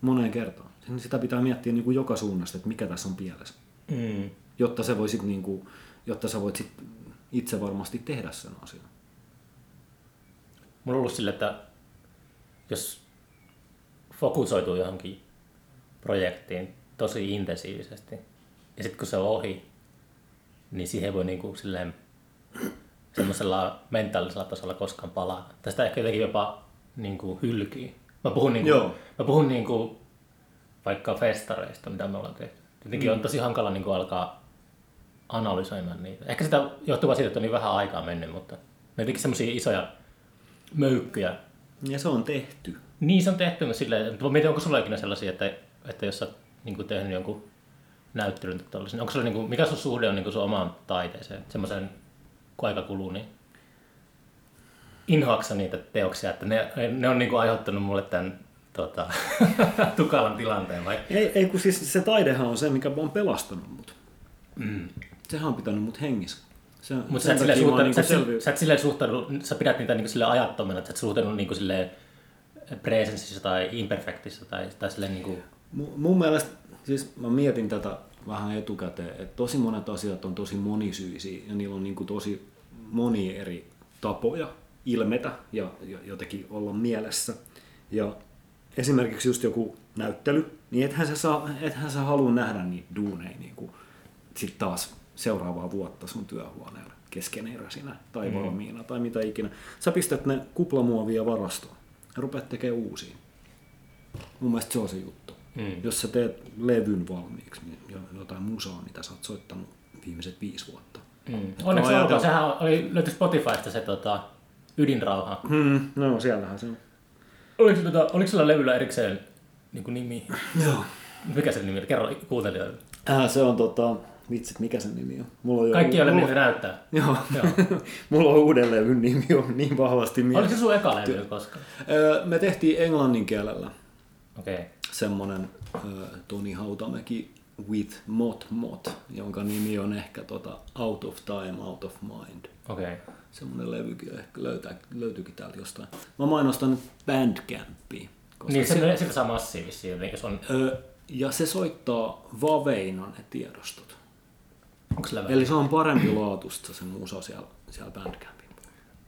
Speaker 2: moneen kertaan. Sen- Sitä pitää miettiä niin kuin joka suunnasta, että mikä tässä on pielessä,
Speaker 1: Mm.
Speaker 2: jotta, se voi sit niin kuin, jotta sä voit sit itse varmasti tehdä sen asian.
Speaker 1: Mulla on ollut sille, että jos fokusoituu johonkin projektiin tosi intensiivisesti, ja sitten kun se on ohi, niin siihen voi niinku silleen semmoisella mentaalisella tasolla koskaan palata. Tästä ehkä jotenkin jopa niinku hylkyy. Mä puhun, niinku,
Speaker 2: Joo.
Speaker 1: mä puhun niinku vaikka festareista, mitä me ollaan tehty. Jotenkin mm. on tosi hankala niinku alkaa analysoimaan niitä. Ehkä sitä johtuu siitä, että on niin vähän aikaa mennyt, mutta ne jotenkin semmoisia isoja möykkyjä.
Speaker 2: Ja se on tehty.
Speaker 1: Niin se on tehty silleen, mutta mä mietin, onko sulla ikinä sellaisia, että, että jos sä oot niin tehnyt jonkun näyttelyn tai tollasen, onko sulla, niin kuin, mikä sun suhde on niin kuin sun omaan taiteeseen, semmoisen kun aika kuluu, niin inhoaksa niitä teoksia, että ne, ne on niin kuin aiheuttanut mulle tämän tota, tukalan tilanteen vai?
Speaker 2: Ei, ei kun siis se taidehan on se, mikä on pelastanut mut. Mm. Sehän on pitänyt mut hengissä. Se,
Speaker 1: Mutta sä, et
Speaker 2: mä oon
Speaker 1: suhtaudu, sä,
Speaker 2: selvi-
Speaker 1: sä et silleen suhtaudu, sä pidät niitä niinku silleen ajattomana, että sä et suhtaudu niinku silleen presenssissä tai imperfectissa tai, tai silleen niinku...
Speaker 2: Mu- Mun mielestä, siis mä mietin tätä vähän etukäteen, että tosi monet asiat on tosi monisyisiä ja niillä on niin kuin tosi moni eri tapoja ilmetä ja ja jotenkin olla mielessä. Ja esimerkiksi just joku näyttely, niin ethän sä, saa, ethän sä halua nähdä niitä duuneja niin kuin sit taas seuraavaa vuotta sun työhuoneella keskeneräisinä tai valmiina tai mitä ikinä. Sä pistät ne kuplamuovia varastoon ja rupeat tekemään uusia. Mun mielestä se on se juttu.
Speaker 1: Mm.
Speaker 2: Jos sä teet levyn valmiiksi, niin jo- jotain musaa, mitä sä oot soittanut viimeiset viisi vuotta.
Speaker 1: Mm. Onneksi
Speaker 2: ajatella-
Speaker 1: olkoon, sehän oli, löytyi Spotifysta se tota, ydinrauha.
Speaker 2: Hmm, no siellähän se on.
Speaker 1: Oliko, tota, oliko sulla levyllä erikseen niin kuin nimi?
Speaker 2: Joo.
Speaker 1: Mikä se nimi oli? Kerro kuuntelijoille.
Speaker 2: Äh, se on tota, vitsit, mikä sen nimi on? Mulla on jo,
Speaker 1: Kaikki, joille
Speaker 2: mulla,
Speaker 1: miltä näyttää.
Speaker 2: Joo.
Speaker 1: Joo.
Speaker 2: mulla on uuden levyn nimi on niin vahvasti
Speaker 1: Oliko
Speaker 2: mielessä.
Speaker 1: se sun eka levy koskaan?
Speaker 2: Öö, Me tehtiin englannin kielellä.
Speaker 1: Okay.
Speaker 2: semmonen öö, Toni Hautamäki with Mot Mot, jonka nimi on ehkä tota Out of Time, Out of Mind.
Speaker 1: Okay.
Speaker 2: Semmonen levykin ehkä löytää, löytyykin täältä jostain. Mä mainostan nyt Bandcampia. Koska
Speaker 1: Niin,
Speaker 2: se,
Speaker 1: se, sitä saa massiivisia, se on,
Speaker 2: öö, ja se soittaa Vaveina ne tiedostot.
Speaker 1: onko sillä
Speaker 2: Eli se on parempi laatusta se musa siellä, siellä Bandcampin.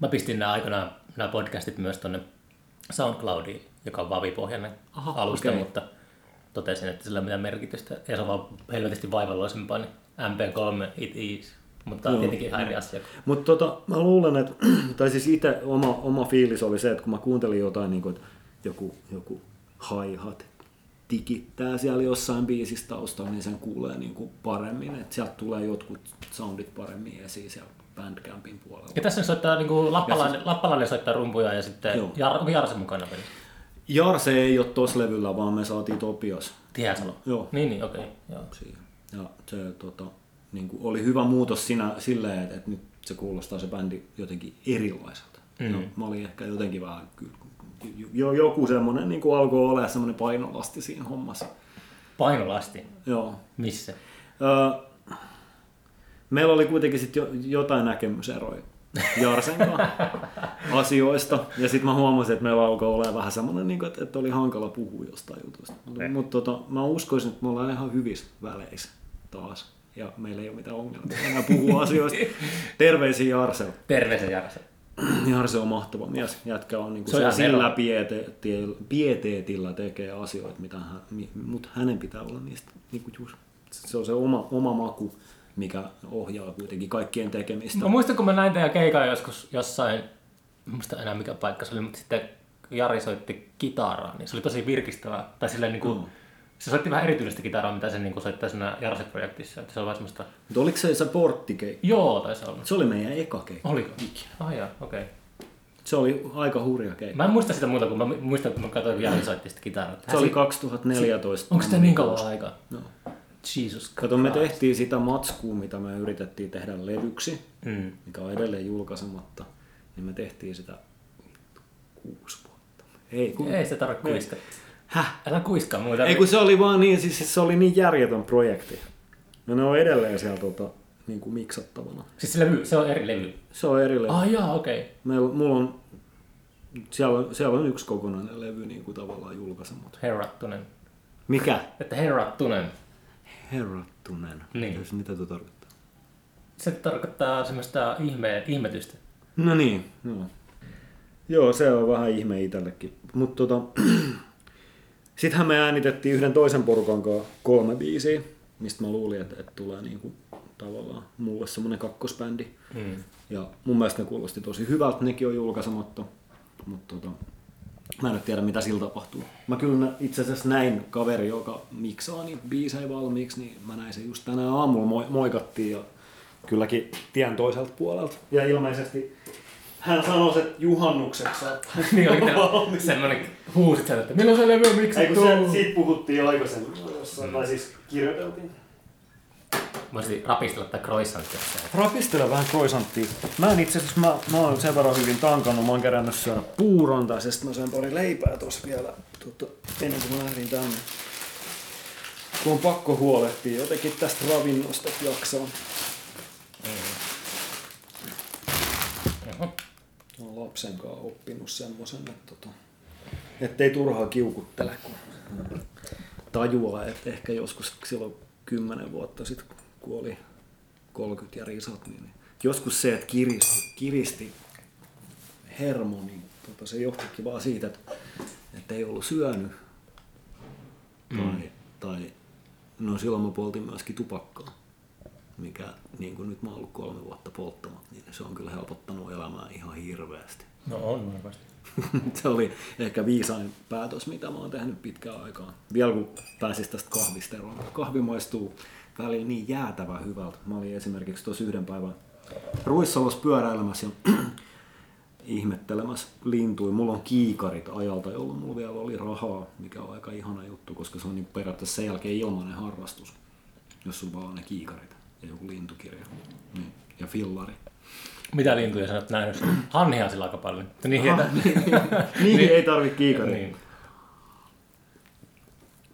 Speaker 1: Mä pistin nämä aikanaan nämä podcastit myös tonne SoundCloudiin, joka on Vavi-pohjainen
Speaker 2: Aha,
Speaker 1: alusta,
Speaker 2: okei.
Speaker 1: mutta totesin, että sillä ei ole mitään merkitystä. Ja se on vaan helvetisti vaivalloisempaa, niin MP3 it is. Mutta tämä on
Speaker 2: Joo.
Speaker 1: tietenkin ihan eri asia.
Speaker 2: Mutta tota, mä luulen, että, tai siis itse oma, oma fiilis oli se, että kun mä kuuntelin jotain, niin kuin, että joku, joku hi-hat tikittää siellä jossain biisissä taustalla, niin sen kuulee niin kuin paremmin, että sieltä tulee jotkut soundit paremmin esiin siellä Bandcampin puolella.
Speaker 1: Ja tässä soittaa niin kuin lappalainen, lappalainen soittaa rumpuja ja sitten. Jar, onko Jarse mukana pelissä?
Speaker 2: Jarse ei ole tossa levyllä, vaan me saatiin Topias
Speaker 1: Tiedätkö?
Speaker 2: Joo.
Speaker 1: Niin, niin, okei. Okay,
Speaker 2: siihen. Ja se tota, niin kuin oli hyvä muutos siinä silleen, että, että nyt se kuulostaa se bändi jotenkin erilaiselta. Mm. No, mä olin ehkä jotenkin vähän, jo, joku semmoinen niin kuin alkoi olla semmoinen painolasti siinä hommassa.
Speaker 1: Painolasti.
Speaker 2: Joo.
Speaker 1: Missä?
Speaker 2: Öö, meillä oli kuitenkin sit jo, jotain näkemyseroja Jarsen kanssa asioista. Ja sitten mä huomasin, että meillä alkoi olla vähän semmoinen, niin kuin, että, että oli hankala puhua jostain jutusta. Mutta tota, mä uskoisin, että me ollaan ihan hyvissä väleissä taas. Ja meillä ei ole mitään ongelmia enää puhua asioista. Terveisiä Jarselle.
Speaker 1: Terveisiä Jarse.
Speaker 2: Jarse on mahtava mies. Jätkä on niin
Speaker 1: Se
Speaker 2: kuin
Speaker 1: on
Speaker 2: se,
Speaker 1: ihan
Speaker 2: sillä pieteetillä tekee asioita, mitä hän, mutta hänen pitää olla niistä, niin kuin just, se on se oma, oma maku, mikä ohjaa kuitenkin kaikkien tekemistä.
Speaker 1: Mä muistan, kun mä näin teidän keikan joskus jossain, en muista enää mikä paikka se oli, mutta sitten Jari soitti kitaraa, niin se oli tosi virkistävää. Tai silleen niin kuin,
Speaker 2: Mm.
Speaker 1: se soitti vähän erityistä kitaraa, mitä se niin kuin soittaa siinä Jarse-projektissa. Että se on vaan semmoista,
Speaker 2: Mutta oliko se se porttikeikka?
Speaker 1: joo, taisi olla.
Speaker 2: Se oli meidän eka keikka.
Speaker 1: Oliko? Ah jaa, okei. Okay.
Speaker 2: Se oli aika hurja keikka.
Speaker 1: Mä en muista sitä muuta, kun mä muistan, kun mä katsoin, kun Jari soitti sitä kitaraa.
Speaker 2: Se oli 2014.
Speaker 1: Onko sitä niin kauan aikaa?
Speaker 2: No.
Speaker 1: Jesus
Speaker 2: Kato, me tehtiin sitä matskua, mitä me yritettiin tehdä levyksi,
Speaker 1: Mm.
Speaker 2: mikä on edelleen julkaisematta, niin me tehtiin sitä kuusi vuotta. Ei, kun...
Speaker 1: Ei sitä tarvitse kuiskaa.
Speaker 2: Häh?
Speaker 1: Älä kuiskaa muuta.
Speaker 2: Ei kun se oli vaan niin, siis se oli niin järjetön projekti. Ja ne on edelleen siellä tota, niin kuin miksattavana.
Speaker 1: Siis se levy, se on eri levy.
Speaker 2: Se on erilleen.
Speaker 1: Ah jaa, okei. Okay.
Speaker 2: Meillä, mulla on, siellä, on, siellä on yksi kokonainen levy niin kuin tavallaan julkaisematta.
Speaker 1: Herrattunen.
Speaker 2: Mikä?
Speaker 1: Että herrattunen.
Speaker 2: Herrattunen.
Speaker 1: Niin.
Speaker 2: Siis Mitä tuo tarkoittaa?
Speaker 1: Se tarkoittaa semmoista ihme, ihmetystä.
Speaker 2: No niin, joo. Joo, se on vähän ihme itsellekin. Mutta tota, sittenhän me äänitettiin yhden toisen porukan kanssa kolme biisiä, mistä mä luulin, että, että tulee niinku tavallaan mulle semmoinen kakkosbändi.
Speaker 1: Mm.
Speaker 2: Ja mun mielestä ne kuulosti tosi hyvältä, nekin on julkaisematta. Mutta tota, mä en nyt tiedä mitä sillä tapahtuu. Mä kyllä itse asiassa näin kaveri, joka miksaa niitä biisejä valmiiksi, niin mä näin sen just tänään aamulla moi- moikattiin ja kylläkin tien toiselta puolelta. Ja ilmeisesti hän sanoi, että juhannukseksi
Speaker 1: niin oli semmoinen huusit sen, että milloin se levy on
Speaker 2: Ei
Speaker 1: miksattu?
Speaker 2: kun se, siitä puhuttiin jo aikaisemmin jossain, tai siis kirjoiteltiin.
Speaker 1: Voisit rapistella tätä croissanttia.
Speaker 2: Rapistele vähän croissanttia. Mä en itse asiassa, mä, mä oon sen verran hyvin tankannut, mä oon kerännyt syödä puuron, tai sitten mä söin pari leipää tuossa vielä, tota, ennen kuin mä lähdin tänne. Kun on pakko huolehtia jotenkin tästä ravinnosta, jaksaa. Mä oon lapsen kanssa oppinut semmosen, että tota, ettei turhaa kiukuttele, kun tajuaa, että ehkä joskus silloin kymmenen vuotta sitten, kun oli 30 ja risat, niin joskus se, että kiristi, kiristi hermo, niin tota, se johtikin vaan siitä, että, että ei ollut syönyt. Tai, mm. tai no silloin mä poltin myöskin tupakkaa, mikä niin kuin nyt mä oon ollut kolme vuotta polttamat, niin se on kyllä helpottanut elämää ihan hirveästi.
Speaker 1: No on varmasti.
Speaker 2: se oli ehkä viisain päätös, mitä mä oon tehnyt pitkään aikaa. Vielä kun pääsis tästä kahvista eroon. Kahvi maistuu välillä niin jäätävä hyvältä. Mä olin esimerkiksi tuossa yhden päivän Ruissalossa pyöräilemässä ja ihmettelemässä lintuja. Mulla on kiikarit ajalta, jolloin mulla vielä oli rahaa, mikä on aika ihana juttu, koska se on niin periaatteessa sen jälkeen ilmainen harrastus, jos sulla vaan on ne kiikarit ja joku lintukirja niin. ja fillari.
Speaker 1: Mitä lintuja sä oot nähnyt? Hanhia sillä aika paljon. Niin,
Speaker 2: Aha, niin, niin, ei tarvi kiikaria. Niin.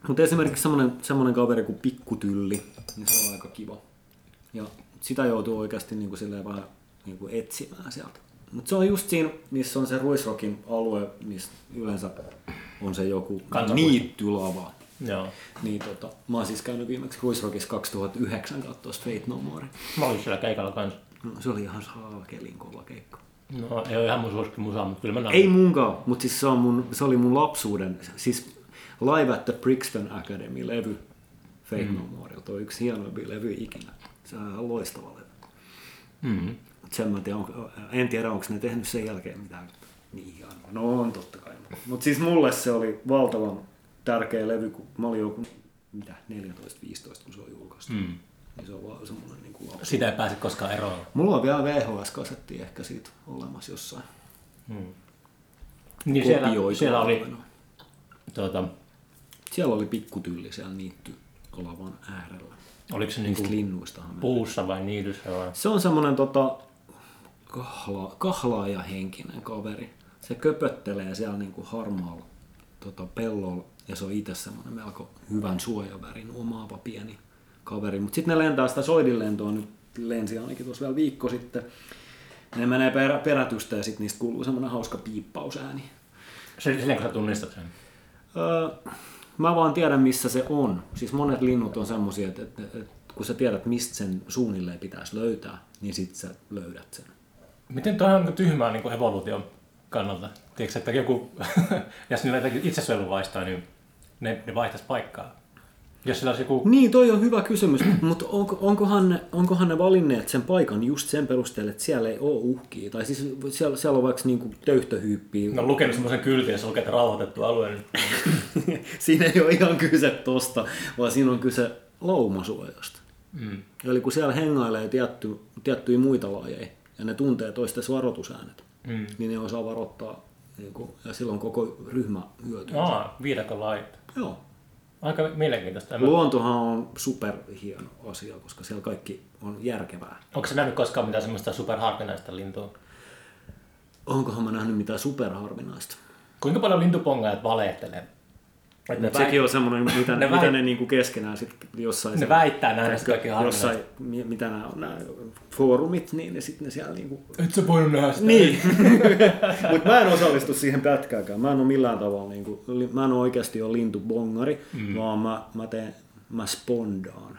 Speaker 2: Mutta esimerkiksi semmoinen, semmoinen kaveri kuin Pikkutylli, niin se on aika kiva. Ja sitä joutuu oikeasti niin kuin silleen vähän niin kuin etsimään sieltä. Mutta se on just siinä, missä on se Ruisrokin alue, missä yleensä on se joku niittylava.
Speaker 1: Joo.
Speaker 2: Niin tota, mä oon siis käynyt viimeksi Ruisrockissa 2009 katsoa Fate No More.
Speaker 1: Mä olin siellä keikalla kanssa.
Speaker 2: No, se oli ihan saakelin kova keikka.
Speaker 1: No ei ole ihan mun suosikki musa, mutta kyllä mä näin.
Speaker 2: Ei munkaan, mutta siis se, on mun, se oli mun lapsuuden, siis Live at the Brixton Academy-levy Fate mm. No Morelta on yksi hienoimpia levy ikinä. Se on ihan loistava levy.
Speaker 1: Mm.
Speaker 2: Sen mä tiedän, en tiedä, onko ne tehnyt sen jälkeen mitään niin. No on totta kai. Mutta siis mulle se oli valtavan tärkeä levy, kun mä olin joku mitä, 14-15, kun se on julkaistu. Mm. Niin se on vaan semmoinen niin kuin lapsi.
Speaker 1: Sitä ei pääse koskaan eroon.
Speaker 2: Mulla on vielä VHS-kasetti ehkä siitä olemassa jossain.
Speaker 1: Hmm. Niin siellä, siellä oli, tuota,
Speaker 2: siellä oli pikkutylli siellä niitty olavan äärellä.
Speaker 1: Oliko se
Speaker 2: Niistä
Speaker 1: niinku
Speaker 2: linnuistahan
Speaker 1: puussa vai niityssä vai?
Speaker 2: Se on semmoinen tota, kahla, kahlaaja henkinen kaveri. Se köpöttelee siellä niinku harmaalla tota, pellolla ja se on itse semmoinen melko hyvän suojavärin omaava pieni kaveri. Mutta sitten ne lentää sitä soidinlentoa nyt lensi ainakin tuossa vielä viikko sitten. Ne menee perä, perätystä ja sitten niistä kuuluu semmoinen hauska piippausääni.
Speaker 1: Se, silleen kun sä tunnistat sen.
Speaker 2: Öö, mä vaan tiedän missä se on. Siis monet linnut on semmoisia, että, että, että kun sä tiedät mistä sen suunnilleen pitäisi löytää, niin sit sä löydät sen.
Speaker 1: Miten toi on niin tyhmää niin evoluution kannalta? Tiedätkö, että joku, jos niillä vaistaa, niin ne, ne vaihtaisi paikkaa. Jos sillä olisi joku...
Speaker 2: Niin, toi on hyvä kysymys, mutta onko, onkohan, ne, onkohan ne valinneet sen paikan just sen perusteella, että siellä ei ole uhkia? Tai siis siellä, siellä on vaikka niinku töyhtöhyyppiä.
Speaker 1: No lukenut semmoisen kyltin, jossa lukee, että rauhoitettu alue. Niin...
Speaker 2: siinä ei ole ihan kyse tosta, vaan siinä on kyse laumasuojasta.
Speaker 1: Mm.
Speaker 2: Eli kun siellä hengailee tietty, tiettyjä muita lajeja, ja ne tuntee toisten varoitusäänet,
Speaker 1: Mm.
Speaker 2: niin ne osaa varoittaa, niin kuin, ja silloin koko ryhmä hyötyy.
Speaker 1: Aa, viidakon lait.
Speaker 2: Joo.
Speaker 1: Aika mielenkiintoista.
Speaker 2: Luontohan on superhieno asia, koska siellä kaikki on järkevää.
Speaker 1: Onko se nähnyt koskaan mitään semmoista superharvinaista lintua?
Speaker 2: Onkohan mä nähnyt mitään superharvinaista?
Speaker 1: Kuinka paljon lintupongajat valehtelee? Että ne,
Speaker 2: sekin on semmoinen, mitä,
Speaker 1: ne
Speaker 2: ne, mitä
Speaker 1: väit-
Speaker 2: ne niinku keskenään sit jossain...
Speaker 1: ne
Speaker 2: siellä-
Speaker 1: väittää nähneensä kaikki harvinaista.
Speaker 2: jossain, mi- mitä nämä on, nämä foorumit, niin ne sitten ne siellä niinku...
Speaker 1: Et sä voinut nähdä sitä.
Speaker 2: Niin, mutta mä en osallistu siihen pätkääkään. Mä en ole millään tavalla, niinku, li- mä en ole oikeasti ole lintubongari, mm. vaan mä, mä, teen, mä spondaan.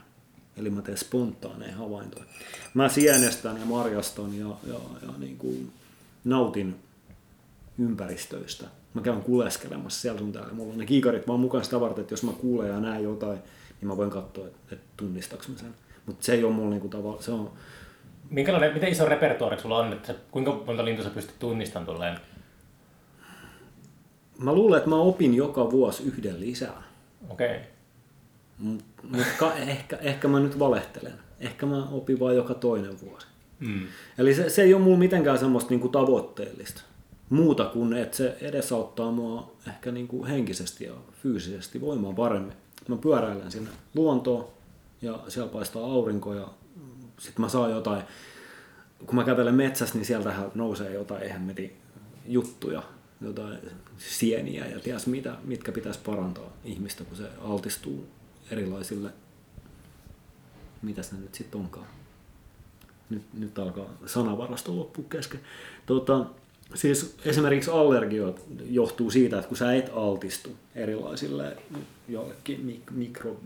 Speaker 2: Eli mä teen spontaaneja havaintoja. Mä sienestän ja marjastan ja, ja, ja niinku, nautin ympäristöistä. Mä käyn kuleskelemassa siellä sun täällä. Mulla on ne kiikarit vaan mukaan sitä varten, että jos mä kuulen ja näen jotain, niin mä voin katsoa, että, että tunnistaks mä sen. Mutta se ei ole mulla niinku tavalla, se on,
Speaker 1: Minkälainen, miten iso repertuaari sulla on, että kuinka monta lintua sä pystyt tunnistamaan tolleen?
Speaker 2: mä luulen, että mä opin joka vuosi yhden lisää.
Speaker 1: Okei. Okay.
Speaker 2: Mutta ehkä, ehkä mä nyt valehtelen. Ehkä mä opin vain joka toinen vuosi.
Speaker 1: Mm.
Speaker 2: Eli se, se ei ole mulla mitenkään semmoista niinku tavoitteellista. Muuta kuin, että se edesauttaa mua ehkä niinku henkisesti ja fyysisesti voimaan paremmin. Mä pyöräilen sinne luontoon ja siellä paistaa aurinko ja sitten mä saan jotain, kun mä kävelen metsässä, niin sieltähän nousee jotain hemmetin juttuja, jotain sieniä ja ties mitä, mitkä pitäisi parantaa ihmistä, kun se altistuu erilaisille, mitäs ne nyt sitten onkaan. Nyt, nyt alkaa sanavarasto loppu kesken. Tota, siis esimerkiksi allergiot johtuu siitä, että kun sä et altistu erilaisille jollekin mikro,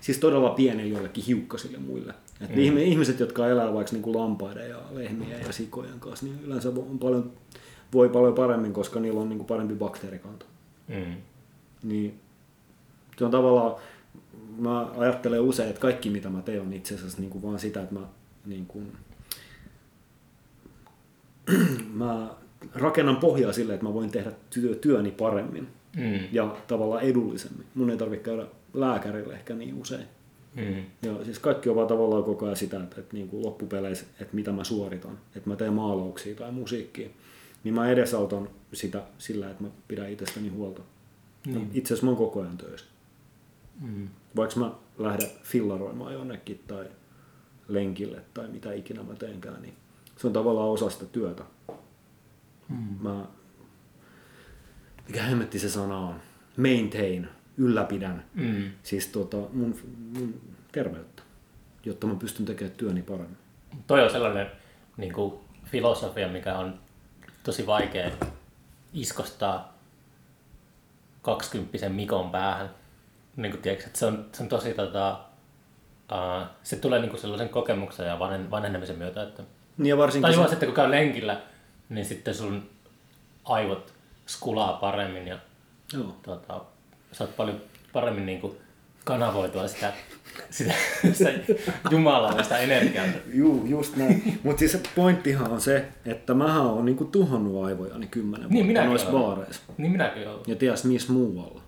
Speaker 2: siis todella pienille jollekin hiukkasille muille. Et mm. Ihmiset, jotka elää vaikka niin kuin lampaiden ja lehmien ja sikojen kanssa, niin yleensä on paljon, voi paljon paremmin, koska niillä on niin kuin parempi bakteerikanta. Mm. Niin se on tavallaan, mä ajattelen usein, että kaikki mitä mä teen on itse asiassa niin kuin vaan sitä, että mä, niin kuin, mä rakennan pohjaa sille, että mä voin tehdä työ, työni paremmin mm. ja tavallaan edullisemmin. Mun ei tarvitse käydä lääkärille ehkä niin usein. Mm. Ja siis kaikki on vaan tavallaan koko ajan sitä, että, että niin kuin loppupeleissä, että mitä mä suoritan, että mä teen maalauksia tai musiikkia, niin mä edesautan sitä sillä, että mä pidän itsestäni huolta. Mm. Itse asiassa mä oon koko ajan töissä. Mm. Vaikka mä lähden fillaroimaan jonnekin tai lenkille tai mitä ikinä mä teenkään, niin se on tavallaan osa sitä työtä. Mm. Mä, mikä hemmetti se sana on? Maintain, ylläpidän. Mm. Siis tota, mun, mun terveyttä, jotta mä pystyn tekemään työni paremmin.
Speaker 1: Toi on sellainen niin kuin, filosofia, mikä on tosi vaikea iskostaa kaksikymppisen Mikon päähän niin kuin, tiedätkö, että se, on, se on tosi tota, uh, se tulee niin kuin sellaisen kokemuksen ja vanen, vanhenemisen myötä. Että,
Speaker 2: niin ja varsinkin
Speaker 1: tai se... sitten kun käy lenkillä, niin sitten sun aivot skulaa paremmin ja Joo. Tota, saat paljon paremmin niin kuin, kanavoitua sitä, sitä, sitä jumalallista energiaa.
Speaker 2: Juu, just näin. Mutta siis pointtihan on se, että mähän on niinku tuhonnut aivojani kymmenen
Speaker 1: niin, vuotta
Speaker 2: noissa baareissa.
Speaker 1: Niin minäkin olen.
Speaker 2: Ja ties missä muualla.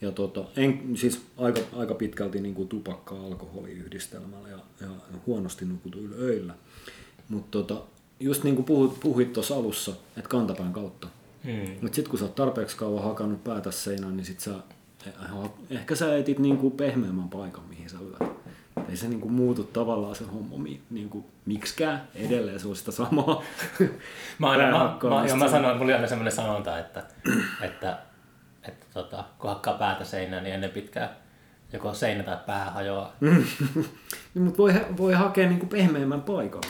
Speaker 2: Ja tota, en, siis aika, aika pitkälti niin kuin tupakka alkoholiyhdistelmällä ja, ja huonosti nukutuilla öillä. Mutta tota, just niin kuin puhuit, puhuit tuossa alussa, että kantapään kautta. Hmm. Mutta sitten kun sä oot tarpeeksi kauan hakannut päätä seinään, niin sit sä, eh, ehkä sä etit niin kuin pehmeämmän paikan, mihin sä lyöt. Ei se niin kuin muutu tavallaan se homma niin kuin, miksikään. Edelleen se on sitä samaa.
Speaker 1: mä, aina, mä, mä, mä, mä sanoin, mulla oli aina sellainen sanonta, että, että että tota, kun hakkaa päätä seinään, niin ennen pitkää joko seinä tai pää hajoaa.
Speaker 2: niin, mutta voi, voi hakea niin kuin pehmeämmän paikan.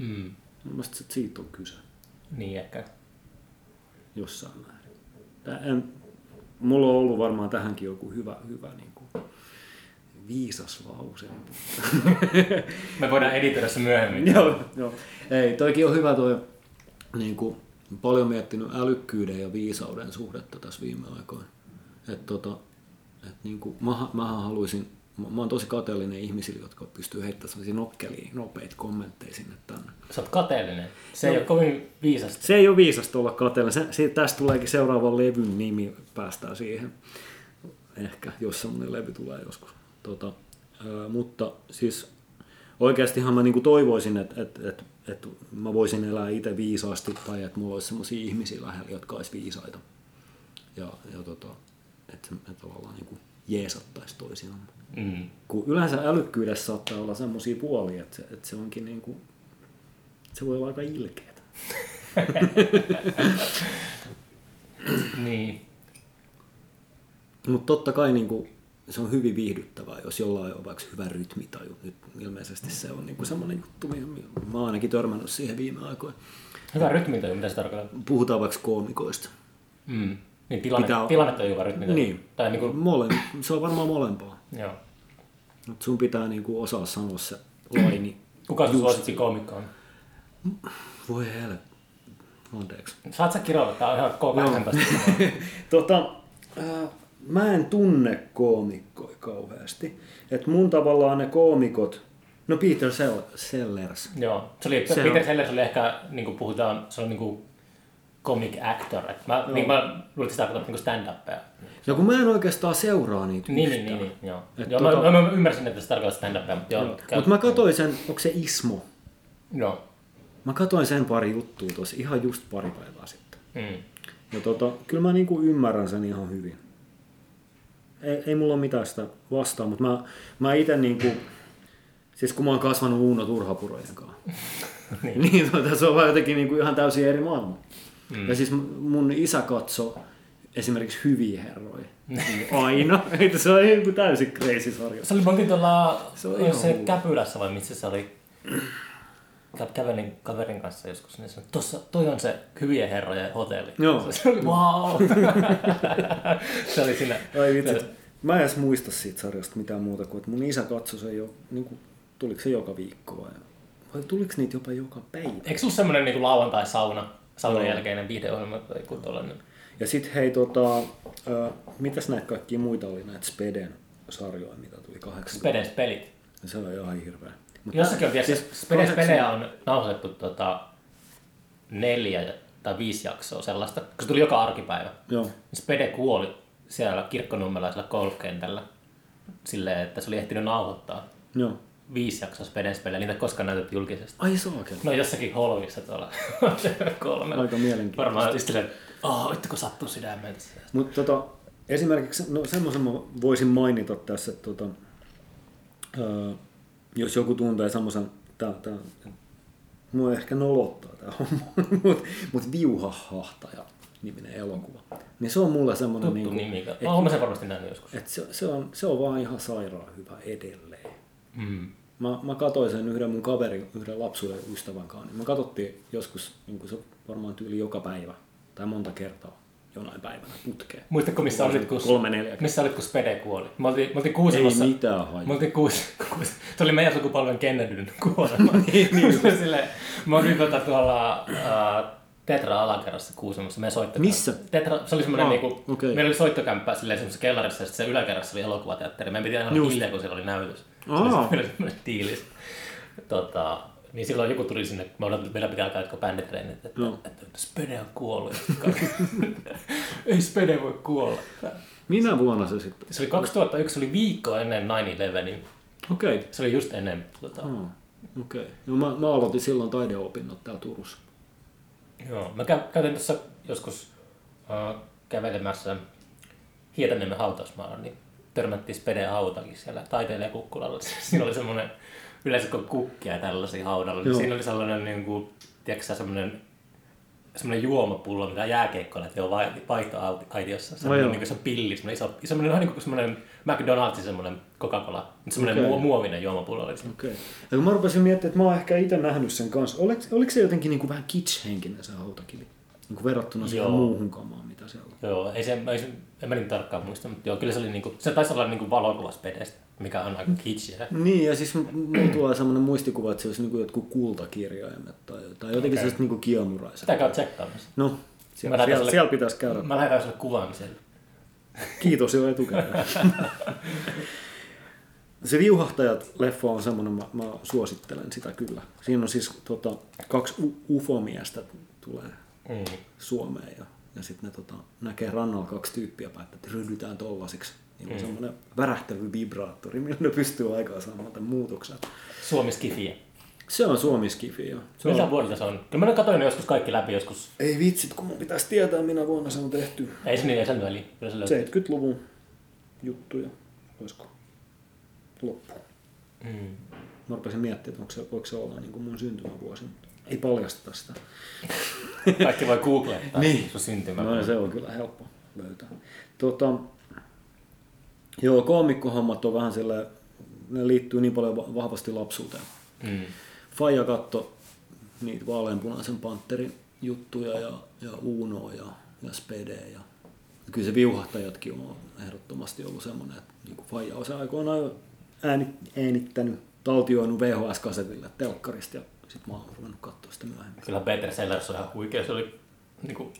Speaker 2: Mm. Mielestäni siitä on kyse.
Speaker 1: Niin ehkä.
Speaker 2: Jossain määrin. En, mulla on ollut varmaan tähänkin joku hyvä, hyvä niin kuin viisas lause.
Speaker 1: Me voidaan editoida se myöhemmin.
Speaker 2: joo, joo. Ei, toikin on hyvä tuo niin kuin, paljon miettinyt älykkyyden ja viisauden suhdetta tässä viime aikoina. Et tota, et niinku, mä, mähän haluaisin, mä, mä oon tosi kateellinen ihmisille, jotka pystyy heittämään sellaisia nokkelia, nopeita kommentteja sinne tänne.
Speaker 1: Sä oot kateellinen. Se no, ei ole kovin viisasta.
Speaker 2: Se ei ole viisasta olla kateellinen. Se, se, tästä tuleekin seuraava levyn nimi, päästään siihen. Ehkä, jos semmoinen levy tulee joskus. Tota, ää, mutta siis oikeastihan mä niinku toivoisin, että et, et että mä voisin elää itse viisaasti tai että mulla olisi sellaisia ihmisiä lähellä, jotka olisi viisaita. Ja, ja tota, että me tavallaan niin kuin jeesattaisi toisiaan. Mm. Kun yleensä älykkyydessä saattaa olla sellaisia puolia, että se, että se onkin niin kuin, se voi olla aika ilkeätä.
Speaker 1: niin.
Speaker 2: Mutta totta kai niin kuin, se on hyvin viihdyttävää, jos jollain on vaikka hyvä rytmitaju. Nyt ilmeisesti se on niinku semmoinen juttu, mihin mä oon ainakin törmännyt siihen viime aikoina.
Speaker 1: Hyvä rytmitaju, mitä se tarkoittaa?
Speaker 2: Puhutaan vaikka koomikoista.
Speaker 1: Mm. Niin tilanne, Pitää... tilannetta hyvä rytmitaju.
Speaker 2: Niin. Tai niinku... Mole... se on varmaan molempaa.
Speaker 1: Joo.
Speaker 2: Mut sun pitää niinku osaa sanoa se laini.
Speaker 1: Kuka sun suosikki koomikko on?
Speaker 2: Voi helppo. Anteeksi.
Speaker 1: Saat sä kirjoittaa? Tää on ihan K18.
Speaker 2: tota, äh, mä en tunne koomikkoja kauheasti. Et mun tavallaan ne koomikot, no Peter Sellers.
Speaker 1: Joo, se oli, se Peter on... Sellers oli ehkä, niin kuin puhutaan, se on niin kuin comic actor. Et mä, niin mä luulin, että sitä niin stand-upia.
Speaker 2: No kun mä en oikeastaan seuraa niitä
Speaker 1: Niin, niin, niin, niin, joo. Et joo tota... mä, mä, ymmärsin, että se tarkoittaa stand-upia. Mutta joo,
Speaker 2: Mut mä katsoin sen, onko se Ismo?
Speaker 1: Joo.
Speaker 2: Mä katsoin sen pari juttua tuossa ihan just pari päivää sitten. Mm. Ja tota, kyllä mä niinku ymmärrän sen ihan hyvin. ei, ei mulla ole mitään sitä vastaan, mutta mä, mä itse niinku, siis kun mä oon kasvanut Uuno Turhapurojen kanssa, niin, niin tuota, se on vaan jotenkin niinku ihan täysin eri maailma. Mm. Ja siis mun isä katsoi esimerkiksi hyviä herroja. Niin aina. Että se on joku täysin crazy sarja.
Speaker 1: Se oli monkin tuolla,
Speaker 2: Se on
Speaker 1: se. Käpylässä vai missä se oli? Kä- Kävelin kaverin kanssa joskus, niin sanoi, tossa, toi on se hyvien herrojen hotelli.
Speaker 2: Joo.
Speaker 1: Se oli wow. se oli siinä.
Speaker 2: Ai vitsi. Mä en edes muista siitä sarjasta mitään muuta kuin, että mun isä katsoi sen jo, niin kuin, tuliko se joka viikko vai, vai tuliko niitä jopa joka päivä?
Speaker 1: Eikö sulla semmonen niinku lauantai-sauna, saunan jälkeinen videoohjelma tai joku tollanen?
Speaker 2: Ja sit hei, tota, ö, mitäs näitä kaikkia muita oli, näitä Speden sarjoja, mitä tuli kahdeksan.
Speaker 1: Spedes pelit.
Speaker 2: Se on ihan hirveä. Mut
Speaker 1: Jossakin on tietysti,
Speaker 2: siis kahdeksan-
Speaker 1: pelejä on nauhoitettu tota, neljä tai viisi jaksoa sellaista, kun se tuli joka arkipäivä.
Speaker 2: Joo,
Speaker 1: Spede kuoli siellä kirkkonummelaisella golfkentällä silleen, että se oli ehtinyt nauhoittaa
Speaker 2: joo.
Speaker 1: Viisi jaksoa Speden pelejä, niitä ei koskaan näytetty julkisesti.
Speaker 2: Ai saakeli.
Speaker 1: No jossakin holvissa tuolla kolme.
Speaker 2: Aika mielenkiintoista.
Speaker 1: Varmaan silleen, oh, vittu kun sattuu sydämeen.
Speaker 2: Mutta tota, esimerkiksi no, semmoisen mä voisin mainita tässä, että tota, ää, jos joku tuntee semmoisen, tää, tää, mua ehkä nolottaa tämä homma, mutta mut Viuhahahtaja niminen elokuva. Niin se on mulle semmoinen,
Speaker 1: Tuttu
Speaker 2: niinku,
Speaker 1: nimi. Mä oon sen varmasti nähnyt joskus.
Speaker 2: et se, se, on, se on vaan ihan sairaan hyvä edelleen.
Speaker 1: Mm.
Speaker 2: Mä, mä katsoin sen yhden mun kaverin, yhden lapsuuden ystävän kanssa. Niin me katsottiin joskus, niin kuin se varmaan tyyli joka päivä tai monta kertaa jonain päivänä putkeen.
Speaker 1: Muistatko, missä olit, kun,
Speaker 2: Kolme, neljä
Speaker 1: missä olit, kun Spede kuoli? Me oltiin, me oltiin Kuusamossa.
Speaker 2: Ei mitään hajua.
Speaker 1: Me oltiin kuus, kuus, se oli meidän sukupolven Kennedyn kuolema. niin, niin. Sille, me oltiin tota, tuolla uh, Tetra alakerrassa Kuusamossa. Meidän soittokämppä.
Speaker 2: Missä?
Speaker 1: Tetra, se oli semmoinen,
Speaker 2: Ah,
Speaker 1: niinku,
Speaker 2: okei.
Speaker 1: meillä oli soittokämppä silleen semmoisessa kellarissa, ja sitten se yläkerrassa oli elokuvateatteri. Meidän piti aina olla hiljaa, kun siellä oli näytös. Se oli diilis. Tota, niin silloin joku tuli sinne, mä odotin, että meillä pitää alkaa bänditreenit, että,
Speaker 2: Joo.
Speaker 1: että, että Spede on kuollut. Ei Spede voi kuolla.
Speaker 2: Minä vuonna se sitten?
Speaker 1: Se oli 2001, se oli viikko ennen 9-11, niin
Speaker 2: Okei. Okay.
Speaker 1: se oli just ennen tota,
Speaker 2: Hmm. Okei. Okay. No, mä, mä aloitin silloin taideopinnot täällä Turussa.
Speaker 1: Joo, mä kä- käytin tuossa joskus äh, kävelemässä Hietaniemen hautausmaalla, niin törmättiin Spede hautakin siellä taiteilijakukkulalla. Siinä oli semmoinen, yleensä kun kukkia tällaisia haudalla, niin siinä oli sellainen, niin kuin, tiedätkö semmoinen semmoinen juomapullo, mitä jääkeikkoilla on vaihtoaitiossa. Semmoinen
Speaker 2: joo.
Speaker 1: niin se pilli, semmoinen iso, semmoinen vähän niin kuin semmoinen McDonald's, semmoinen Coca-Cola, semmoinen okay. muovinen juomapullo oli.
Speaker 2: Okei. Okay. Ja kun mä rupesin miettimään, että mä oon ehkä itse nähnyt sen kanssa. Oliko, oliko se jotenkin niin kuin vähän kitsch-henkinen se hautakivi? Niin kuin verrattuna siihen muuhun kamaan, mitä siellä on.
Speaker 1: Joo, ei se, ei se, en mä niin tarkkaan muista, mutta joo, kyllä se oli niinku, se taisi olla niinku valokuvaspedestä, mikä on aika kitschiä.
Speaker 2: Niin, ja siis m- mulla tulee semmoinen muistikuva, että se olisi niin kuin jotkut kultakirjaimet tai, tai jotenkin okay. sellaiset niin kuin kiemuraiset.
Speaker 1: Sitä käy tsekkaamassa.
Speaker 2: No, siellä, siellä,
Speaker 1: sulle-
Speaker 2: siellä pitäisi käydä.
Speaker 1: Mä lähetän sulle kuvan sieltä.
Speaker 2: Kiitos jo etukäteen. se Viuhahtajat leffa on semmoinen, mä, mä suosittelen sitä kyllä. Siinä on siis tota, kaksi u- ufomiestä tulee
Speaker 1: Mm.
Speaker 2: Suomeen ja, ja sitten ne tota, näkee rannalla kaksi tyyppiä päättää, että ryhdytään tollasiksi. Niin on
Speaker 1: Mm.
Speaker 2: semmoinen värähtely vibraattori, millä ne pystyy aikaan saamaan tämän muutoksen.
Speaker 1: Suomi Skifiä.
Speaker 2: Se on Suomiskifi, joo. Se
Speaker 1: Miltä
Speaker 2: on,
Speaker 1: vuodelta se on? Kyllä mä katsoin joskus kaikki läpi joskus.
Speaker 2: ei vitsit, kun mun pitäisi tietää, minä vuonna se on tehty.
Speaker 1: Ei se niin, ei sen väliin. Kyllä se löytyy.
Speaker 2: 70-luvun juttuja, olisiko loppu.
Speaker 1: Mm.
Speaker 2: Mä rupesin miettimään, että onko se, voiko se olla niin kuin mun syntymävuosi, ei paljasteta sitä.
Speaker 1: Kaikki voi googlettaa
Speaker 2: Niin.
Speaker 1: sun syntymä.
Speaker 2: No se on kyllä helppo löytää. Tota, joo, koomikkohommat on vähän sillä, ne liittyy niin paljon va- vahvasti lapsuuteen.
Speaker 1: Mm.
Speaker 2: Faija katto niitä vaaleanpunaisen panterin juttuja ja, ja Unoa ja, ja Spede ja, kyllä se viuhahtajatkin on ehdottomasti ollut semmoinen, että niin kuin Faija on se aikoinaan äänittänyt, taltioinut VHS-kasetille telkkarista ja sitten mä oon ruvennut katsoa sitä myöhemmin.
Speaker 1: Kyllä Peter Sellers on ihan huikea. Se oli niinku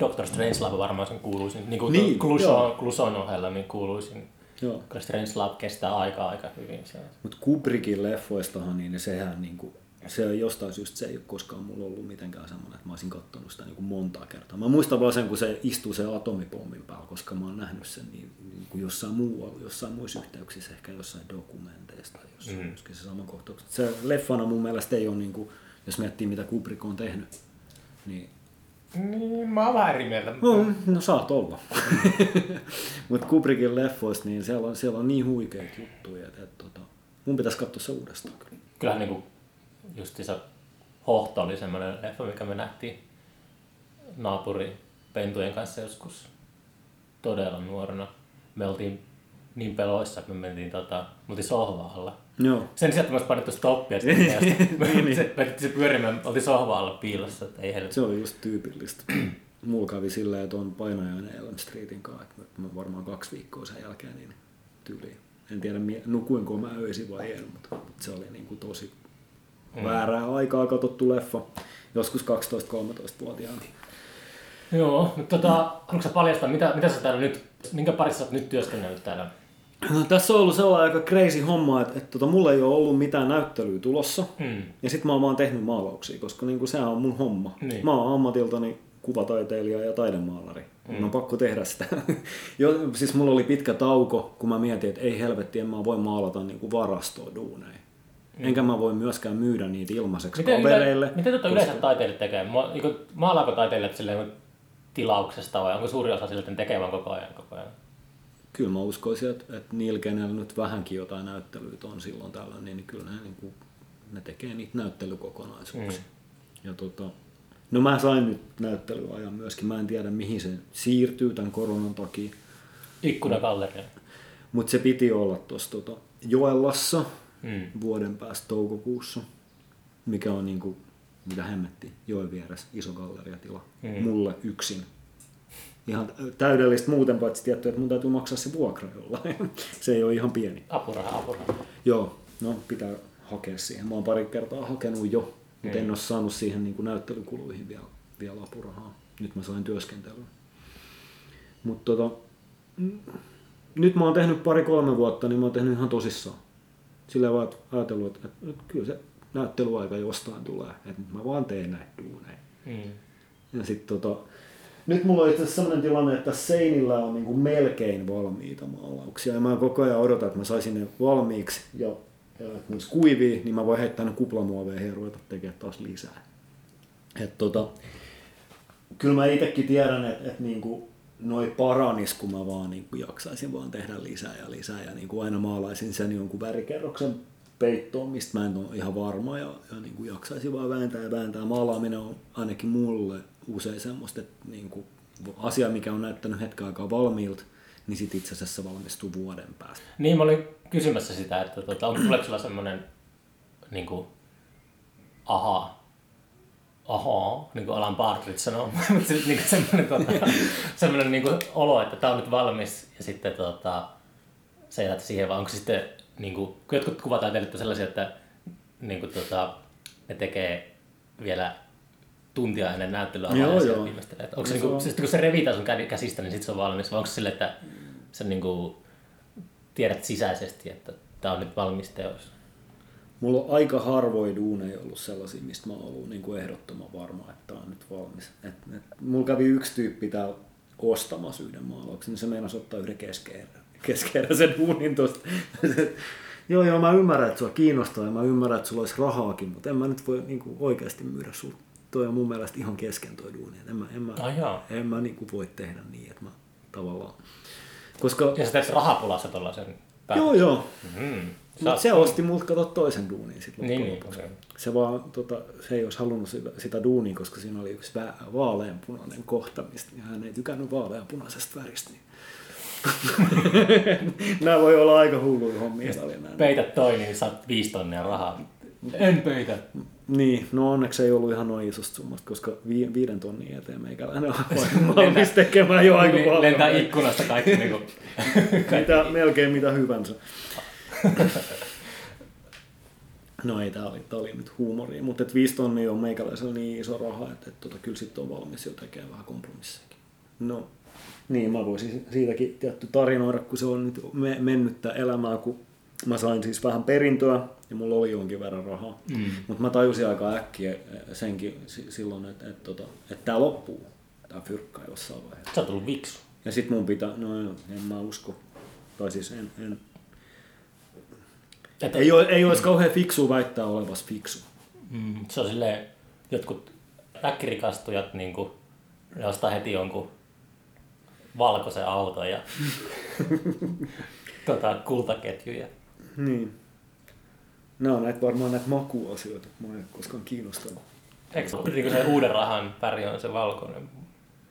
Speaker 1: Doctor Strangelove varmaan sen kuuluisin. Niinku
Speaker 2: Niin,
Speaker 1: niin, Cluson. Cluson ohella niin kuuluisin.
Speaker 2: Joo.
Speaker 1: Kyllä Strangelove kestää aikaa aika hyvin.
Speaker 2: Mutta Kubrickin leffoistahan, niin sehän niinku, se on jostain syystä se ei ole koskaan mulla ollut mitenkään semmoinen, että mä olisin katsonut sitä niinku montaa kertaa. Mä muistan vaan sen, kun se istuu se atomipommin päällä, koska mä oon nähnyt sen niin, niin kuin jossain muualla, jossain muissa yhteyksissä, ehkä jossain dokumenteista, tai jossain mm. Se sama kohtaus. Se leffana mun mielestä ei ole, niin kuin, jos miettii mitä Kubrick on tehnyt, niin
Speaker 1: Niin, mä oon vähän eri mieltä.
Speaker 2: No, no saat olla. Mutta Kubrickin leffoista, niin siellä on, siellä on niin huikeita juttuja, että, että, että mun pitäisi katsoa se uudestaan. Kyllä.
Speaker 1: Kyllähän niinku justiinsa Hohto oli semmoinen leffa, mikä me nähtiin naapuri pentujen kanssa joskus todella nuorena. Me oltiin niin peloissa, että me mentiin, tota, me oltiin sohva alla.
Speaker 2: Joo.
Speaker 1: Sen sijaan, että me olisi painettu stoppia, sitten me,
Speaker 2: Niin, niin.
Speaker 1: se, me se pyörimään, oltiin sohva alla piilossa, että ei helvetti.
Speaker 2: Se oli just tyypillistä. Mulla kävi silleen, että on painajainen Elm Streetin kanssa, että mä varmaan kaksi viikkoa sen jälkeen niin tyyliin. En tiedä, nukuinko mä öisin vai en, mutta, mutta se oli niin kuin tosi
Speaker 1: Mm.
Speaker 2: väärää aikaa katsottu leffa. Joskus 12-13-vuotiaana.
Speaker 1: Joo, mutta tota, haluatko sä paljastaa, mitä, mitä sä täällä nyt, minkä parissa nyt työskennellyt täällä?
Speaker 2: No, tässä on ollut sellainen aika crazy homma, että, että tota, mulla ei ole ollut mitään näyttelyä tulossa.
Speaker 1: Hmm.
Speaker 2: Ja sit mä oon vaan tehnyt maalauksia, koska niinku sehän on mun homma.
Speaker 1: Niin.
Speaker 2: Mä oon ammatiltani kuvataiteilija ja taidemaalari. Mm. Mun on pakko tehdä sitä. jo, siis mulla oli pitkä tauko, kun mä mietin, että ei helvetti, en mä voi maalata niinku varastoa duuneja. Mm. Enkä mä voi myöskään myydä niitä ilmaiseksi
Speaker 1: Miten,
Speaker 2: kavereille.
Speaker 1: miten, miten tota yleensä taiteilijat tekee? Ma- niinku, Maalaako taiteilijat silleen tilauksesta vai onko suuri osa siltä tekevän koko ajan? Koko ajan?
Speaker 2: Kyllä mä uskoisin, että, että niillä, kenellä nyt vähänkin jotain näyttelyitä on silloin täällä, niin kyllä ne, niin kuin, ne tekee niitä näyttelykokonaisuuksia. Mm. Ja tota, no mä sain nyt näyttelyajan myöskin. Mä en tiedä mihin se siirtyy tämän koronan takia.
Speaker 1: Ikkunagalleria.
Speaker 2: Mutta se piti olla tuossa tota, Joellassa
Speaker 1: Mm.
Speaker 2: vuoden päästä toukokuussa, mikä on niinku, mitä hemmetti, joen vieressä iso galleriatila.
Speaker 1: Mm.
Speaker 2: Mm. Mulle yksin. Ihan täydellistä muuten, paitsi tietty, että mun täytyy maksaa se vuokra jollain. se ei ole ihan pieni.
Speaker 1: Apuraha, apuraha.
Speaker 2: Joo, no pitää hakea siihen. Mä oon pari kertaa hakenut jo, mutta
Speaker 1: Mm.
Speaker 2: en ole saanut siihen niin näyttelykuluihin vielä, vielä apurahaa. Nyt mä sain työskentelyä. Mutta tota, mm, nyt mä oon tehnyt pari-kolme vuotta, niin mä oon tehnyt ihan tosissaan. Sillä vaan että ajatellut, että, että, että kyllä se näyttelyaika jostain tulee, että nyt mä vaan teen näitä duuneja.
Speaker 1: Mm.
Speaker 2: Ja sit tota, nyt mulla on itse asiassa sellainen tilanne, että seinillä on niinku melkein valmiita maalauksia. Ja mä koko ajan odotan, että mä saisin ne valmiiksi ja, ja että ne kuivia, niin mä voin heittää ne kuplamuoveihin ja ruveta tekemään taas lisää. Et tota, kyllä mä itsekin tiedän, että, että niinku noi paranis, kun mä vaan niinku jaksaisin vaan tehdä lisää ja lisää ja niinku aina maalaisin sen jonkun värikerroksen peittoon, mistä mä en ole ihan varma ja, ja niinku jaksaisin vaan vääntää ja vääntää. Maalaaminen on ainakin mulle usein semmoista, että niinku asia, mikä on näyttänyt hetken aikaa valmiilta, niin sit itse asiassa valmistuu vuoden päästä.
Speaker 1: Niin, mä olin kysymässä sitä, että tota, onko sulla semmoinen niin kuin, aha, aha, niin kuin Alan Partridge sanoo, mutta siis niin semmoinen, tota, semmoinen niin kuin olo, että tämä on nyt valmis ja sitten tota, sä jätät siihen, vai onko se sitten, niin kuin, kun jotkut kuvataiteilijat on sellaisia, että niin kuin, tota, ne tekee vielä tuntia ennen näyttelyä
Speaker 2: Joo, joo.
Speaker 1: viimeistelee. Että Onko se,
Speaker 2: No
Speaker 1: niin
Speaker 2: se
Speaker 1: kuin,
Speaker 2: on-
Speaker 1: siis, kun se revitään sun käsistä, niin sitten se on valmis, vai onko se sille, että sä niin kuin, tiedät sisäisesti, että tämä on nyt valmis teos?
Speaker 2: Mulla on aika harvoin duuneja ollut sellaisia, mistä mä oon ollut niin kuin ehdottoman varma, että tää on nyt valmis. Et, et, mulla kävi yksi tyyppi täällä ostamassa yhden maalauksen, niin se meinasi ottaa yhden keskeerän, keskeeräisen duunin tosta. joo, joo, mä ymmärrän, että sua kiinnostaa ja mä ymmärrän, että sulla olisi rahaakin, mutta en mä nyt voi niin kuin oikeasti myydä sulle. Toi on mun mielestä ihan kesken toi duuni. Et En mä, en mä,
Speaker 1: jaa.
Speaker 2: en mä niin kuin voi tehdä niin, että mä tavallaan... Koska,
Speaker 1: Ja sä teet rahapulassa tuollaisen
Speaker 2: joo, joo.
Speaker 1: Mm.
Speaker 2: Mutta se osti multa kato toisen duunin sit
Speaker 1: Niin,
Speaker 2: loppujen
Speaker 1: niin,
Speaker 2: lopuksi.
Speaker 1: okei.
Speaker 2: Se vaan, tota, se ei olisi halunnut sitä, sitä duunia, koska siinä oli yksi vaaleanpunainen kohta, mistä ja hän ei tykännyt vaaleanpunaisesta väristä. Niin. Nämä voi olla aika hulluja hommia.
Speaker 1: Peität toi, niin saat viisi tonnia rahaa. En peitä.
Speaker 2: Niin, no onneksi ei ollut ihan noin isosta summasta, koska vi- viiden tonnin eteen meikäläinen on valmis tekemään jo aika paljon.
Speaker 1: Lentää ikkunasta kaikki niinku.
Speaker 2: mitä, melkein mitä hyvänsä. No ei, tää oli, tää oli nyt huumoria, mutta et viisi tonnia on meikäläisellä niin iso raha, että et, tota, kyllä sitten on valmis jo tekemään vähän kompromissejakin. No, niin mä voisin siitäkin tietty tarinoida, kun se on nyt me- mennyttä elämää, kun mä sain siis vähän perintöä ja mulla oli jonkin verran rahaa.
Speaker 1: Mm.
Speaker 2: Mutta mä tajusin aika äkkiä senkin si- silloin, että et, tota, et tää loppuu, tää fyrkka jossain vaiheessa.
Speaker 1: Sä oot tullut viksu.
Speaker 2: Ja sit mun pitää, no en mä usko, tai siis en, en
Speaker 1: Et,
Speaker 2: ei, ole, ei olisi kauhean fiksu väittää olevas fiksu.
Speaker 1: mm, se on silleen, jotkut äkkirikastujat niinku ne ostaa heti jonkun valkoisen auton ja tota, kultaketjuja.
Speaker 2: Niin. Nämä on näitä varmaan näitä makuasioita, mä en koskaan kiinnostanut.
Speaker 1: Eikö niin se uuden rahan väri on se valkoinen?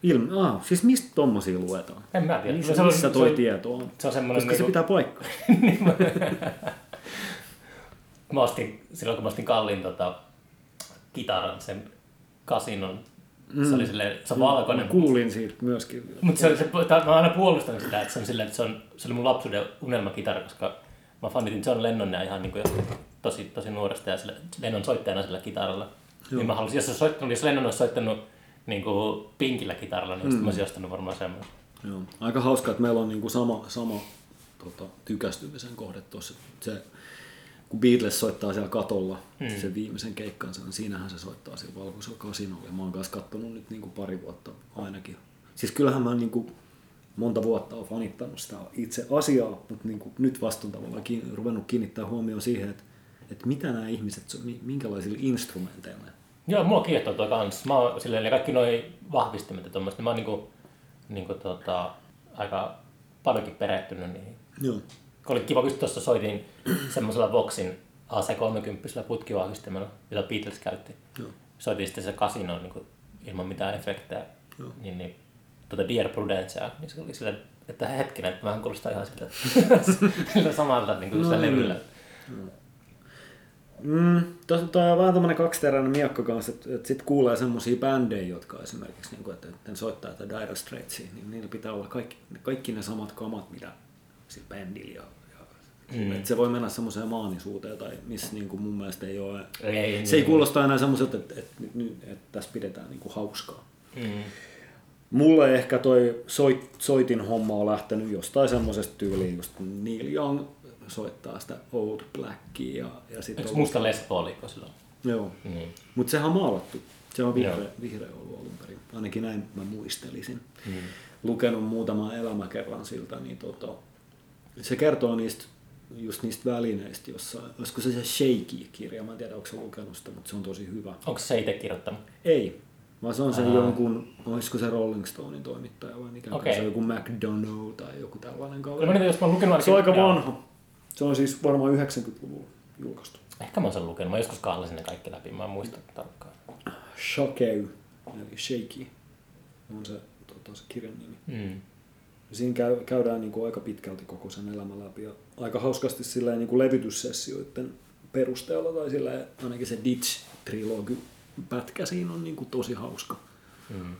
Speaker 2: Ilme, ah, siis mistä tommosia luetaan?
Speaker 1: En mä tiedä.
Speaker 2: Missä,
Speaker 1: Se on-
Speaker 2: missä toi
Speaker 1: se
Speaker 2: tieto on?
Speaker 1: Se on semmoinen
Speaker 2: Koska se
Speaker 1: niinku-
Speaker 2: pitää paikkaa.
Speaker 1: Mä ostin, silloin kun mä ostin kalliin tota, kitaran, sen kasinon, se oli silleen, se on valkoinen.
Speaker 2: Mä kuulin siitä myöskin.
Speaker 1: Mutta se, se, tää- mä aina puolustanut sitä, että se on silleen, että se, on, se oli mun lapsuuden unelmakitara, koska mä fanitin John Lennonia ihan niin kuin tosi, tosi nuoresta ja sille, Lennon soittajana sillä kitaralla. Niin mä halusin, jos, se soittanut, jos Lennon olisi soittanut niin kuin pinkillä kitaralla, niin mm. mä olisin ostanut varmaan semmoisen.
Speaker 2: Joo. Aika hauska, että meillä on niinku sama, sama tota, tykästymisen kohde tuossa. Se, kun Beatles soittaa siellä katolla mm. sen viimeisen keikkansa, niin siinähän se soittaa siellä valkoisella kasinolla. Ja mä oon kanssa kattonut nyt niinku pari vuotta ainakin. Siis kyllähän mä niinku monta vuotta oon fanittanut sitä itse asiaa, mutta niinku nyt vasta on tavallaan kiin, ruvennut kiinnittää huomioon siihen, että, että mitä nämä ihmiset, mi- minkälaisilla instrumenteilla
Speaker 1: Joo, mua kiehtoo toi kans. Mä oon silleen, ja kaikki noi vahvistimet ja tommoset, niin mä oon niinku, niinku tota, aika paljonkin perehtynyt niihin.
Speaker 2: Joo.
Speaker 1: Oli kiva, kun tuossa soitin semmoisella Voxin AC30 putkivahvistimella, jota Beatles käytti.
Speaker 2: Joo.
Speaker 1: Soitin sitten se kasino niin kuin, ilman mitään efektejä. Niin, niin, tuota Dear Prudencea, niin se oli sille, että hetkinen, että vähän kuulostaa ihan siltä, siltä samalta niin kuin no, sitä levyllä.
Speaker 2: Mm, tos, toi on vähän tämmönen kaksiteräinen miekka kanssa, että, että sit kuulee semmosia bändejä, jotka esimerkiksi, niin kuin, että, että soittaa tätä Dire Straitsia, niin niillä pitää olla kaikki, kaikki ne samat kamat, mitä sillä bändillä. Ja, mm. että se voi mennä semmoiseen maanisuuteen, tai missä niin kuin mun mielestä ei ole.
Speaker 1: Ei, ei,
Speaker 2: se ei
Speaker 1: niin.
Speaker 2: kuulosta enää semmoiselta, että, että, että, että, tässä pidetään niin kuin hauskaa.
Speaker 1: Mm.
Speaker 2: Mulle ehkä toi soit, soitin homma on lähtenyt jostain semmoisesta tyyliin, just kun Neil Young soittaa sitä Old Blackia ja, ja sitten
Speaker 1: Eikö musta Les Paulikko silloin?
Speaker 2: Joo.
Speaker 1: Niin.
Speaker 2: Mutta sehän on maalattu. Se on vihreä,
Speaker 1: Joo.
Speaker 2: vihreä ollut alun perin. Ainakin näin mä muistelisin.
Speaker 1: Mm.
Speaker 2: Lukenut muutaman elämäkerran siltä, niin tota, se kertoo niistä just niistä välineistä jossain. Olisiko se se Shaky-kirja? Mä en tiedä, onko se lukenut sitä, mutta se on tosi hyvä.
Speaker 1: Onko se itse kirjoittanut?
Speaker 2: Ei, vaan se on se
Speaker 1: Aa.
Speaker 2: jonkun, olisiko se Rolling Stonein toimittaja vai mikä
Speaker 1: Okei.
Speaker 2: se on joku McDonough tai joku tällainen
Speaker 1: Kyllä mä
Speaker 2: kaveri.
Speaker 1: niitä, jos mä lukenut
Speaker 2: Se on aika vanha. Se on siis varmaan 90-luvulla julkaistu.
Speaker 1: Ehkä mä oon sen lukenut. Mä joskus kahlasin ne kaikki läpi. Mä en muista tarkkaan.
Speaker 2: Shakeu, eli Shaky, on se, tota, se kirjan nimi.
Speaker 1: Mm.
Speaker 2: Siinä käy, käydään niin kuin aika pitkälti koko sen elämä läpi ja aika hauskasti silleen niin kuin levytyssessioiden perusteella tai silleen, ainakin se Ditch-trilogi pätkä siinä on niin kuin tosi hauska.
Speaker 1: Mm.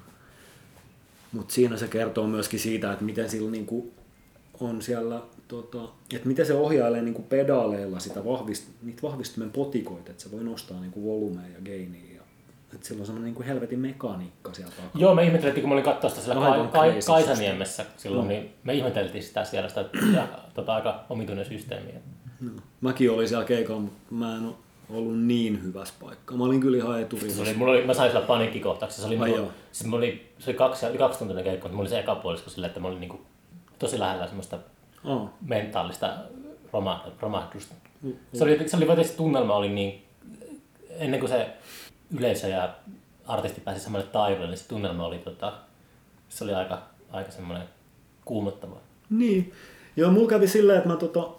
Speaker 2: Mutta siinä se kertoo myöskin siitä, että miten sillä niin kuin on siellä, tota, että miten se ohjailee niin kuin pedaaleilla sitä vahvist, niitä vahvistimen potikoita, että se voi nostaa niin kuin volumea ja gainia. Että sillä on semmoinen niin kuin helvetin mekaniikka siellä takana.
Speaker 1: Joo, me ihmeteltiin, kun mä olin katsoa sitä siellä
Speaker 2: Aivan
Speaker 1: Kai, Kai, Kaisaniemessä silloin, niin me ihmeteltiin sitä siellä, sitä ja, tota, aika omituinen systeemi.
Speaker 2: No. Mäkin olin siellä keikalla, mutta mä en ollut niin hyvässä paikkaa. Mä olin kyllä ihan eturivassa.
Speaker 1: Se oli, mulla oli, mä sain sillä paniikkikohtauksen. Se oli,
Speaker 2: Ai
Speaker 1: mulla, se, mulla oli, se oli kaksi, oli kaksi tuntinen keikka, mutta mulla oli se eka puolisko sillä, että mä olin niinku tosi lähellä semmoista
Speaker 2: Aa,
Speaker 1: mentaalista roma, romahdusta. Se oli, se oli jotenkin tunnelma oli niin, ennen kuin se yleisö ja artisti pääsi samalle taivalle, niin se tunnelma oli, tota, se oli aika, aika semmoinen kuumottava.
Speaker 2: Niin. Joo, mulla kävi silleen, että mä tota,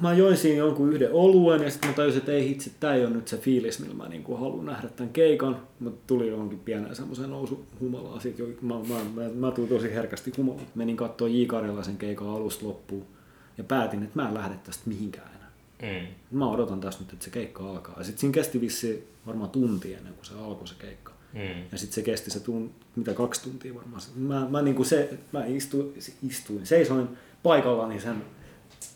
Speaker 2: mä join siinä jonkun yhden oluen ja sitten mä tajusin, että ei hitsi, tää ei ole nyt se fiilis, millä mä niinku haluan nähdä tämän keikan. Mä tulin johonkin pieneen semmoiseen nousu humalaan. Sit jo, mä, mä, mä, mä, tulin tosi herkästi humalaan. Menin katsoa J. Karjalaisen keikan alusta loppuun ja päätin, että mä en lähde tästä mihinkään.
Speaker 1: Mm.
Speaker 2: Mä odotan tässä nyt, että se keikka alkaa. Ja sitten siinä kesti vissi varmaan tunti ennen kuin se alkoi se keikka.
Speaker 1: Mm.
Speaker 2: Ja sitten se kesti se tun, mitä kaksi tuntia varmaan. Mä, mä, niinku se, mä istuin, istuin, seisoin paikallani sen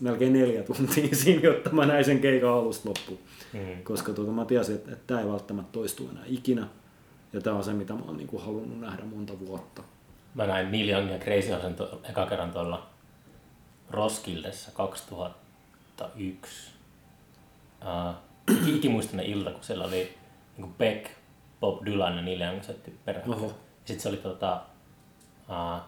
Speaker 2: melkein neljä tuntia siinä, jotta mä näin sen keikan alusta loppuun.
Speaker 1: Mm.
Speaker 2: Koska tuota, mä tiesin, että, että tämä ei välttämättä toistu enää ikinä. Ja tämä on se, mitä mä oon niinku halunnut nähdä monta vuotta.
Speaker 1: Mä näin Neil Young ja Crazy Horsen to, eka kerran tuolla Roskildessa 2001. Uh, ikimuistainen ilta, kun siellä oli niin Beck, Bob Dylan ja Neil Young soitti.
Speaker 2: Oho.
Speaker 1: Sitten se oli tota, uh,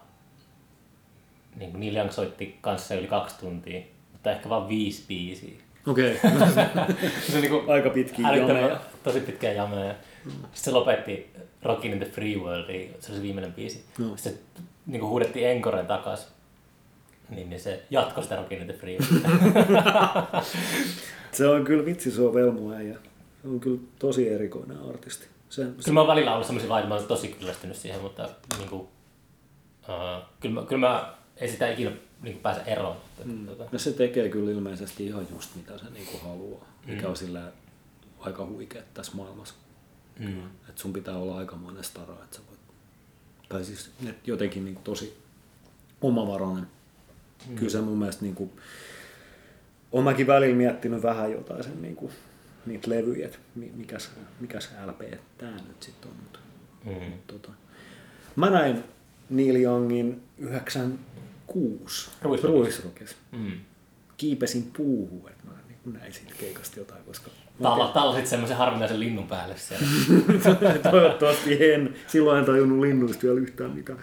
Speaker 1: niin kuin Neil Young soitti kanssa yli kaksi tuntia, mutta ehkä vain viisi biisiä.
Speaker 2: Okei. Okay.
Speaker 1: se on niinku
Speaker 2: Aika pitkiä jameja.
Speaker 1: Tosi pitkiä jameja. Sitten se lopetti Rockin in the Free World, se oli se viimeinen biisi.
Speaker 2: No.
Speaker 1: Sitten se niinku huudettiin Encoren takas. Niin, niin se jatkoi sitä Rockin in the Free World.
Speaker 2: Se on kyllä vitsi, se on velmu äijä. Se on kyllä tosi erikoinen artisti. Se,
Speaker 1: kyllä mä oon välillä ollut semmoisia vaiheita, mä oon tosi kyllästynyt siihen, mutta niinku, uh, kyllä, mä, kyllä mä ei sitä ikinä niinku pääse eroon. Mm. Tota,
Speaker 2: No se tekee kyllä ilmeisesti ihan just mitä se niinku haluaa, mikä on sillä aika huikea tässä maailmassa.
Speaker 1: mm.
Speaker 2: Että sun pitää olla aikamoinen stara, että sä voit, tai siis et jotenkin niinku tosi omavarainen. Mm. Kyllä se mun mielestä niinku, oon mäkin välillä miettinyt vähän jotain sen niinku, niitä levyjä, että mi- mikäs, mikäs LP tää nyt sitten on. Mutta,
Speaker 1: Mm.
Speaker 2: tota. Mä näin Neil Youngin 96
Speaker 1: Ruisrockissa.
Speaker 2: Ruisrockissa.
Speaker 1: Mm.
Speaker 2: Kiipesin puuhun, että mä niin näin siitä keikasta jotain, koska
Speaker 1: Talla, tallasit semmoisen harvinaisen linnun päälle siellä.
Speaker 2: Toivottavasti en. Silloin en tajunnut linnuista vielä yhtään mitään.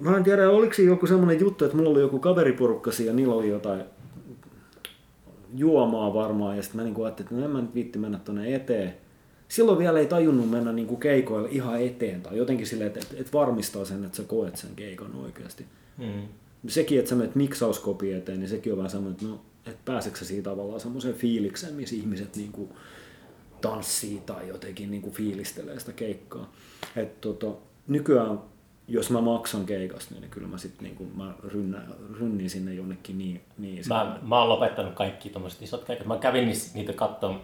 Speaker 2: Mä en tiedä, oliko siinä joku semmoinen juttu, että mulla oli joku kaveriporukka siinä ja niillä oli jotain juomaa varmaan. Ja sitten mä niinku ajattelin, että no en mä nyt viitti mennä tonne eteen. Silloin vielä ei tajunnut mennä niinku keikoille ihan eteen tai jotenkin silleen, että, että, että varmistaa sen, että sä koet sen keikan oikeasti.
Speaker 1: Mm.
Speaker 2: Sekin, että sä menet miksauskopi eteen, niin sekin on vähän semmoinen, että no, että pääseekö sä siitä tavallaan semmoiseen fiilikseen, missä ihmiset niinku tanssii tai jotenkin niinku fiilistelee sitä keikkaa. Et tota, nykyään, jos mä maksan keikasta, niin kyllä mä sitten niinku, mä rynnään, rynnin sinne jonnekin niin. niin
Speaker 1: Mä, mä oon lopettanut kaikki tommoset isot keikat. Mä kävin niitä katsomaan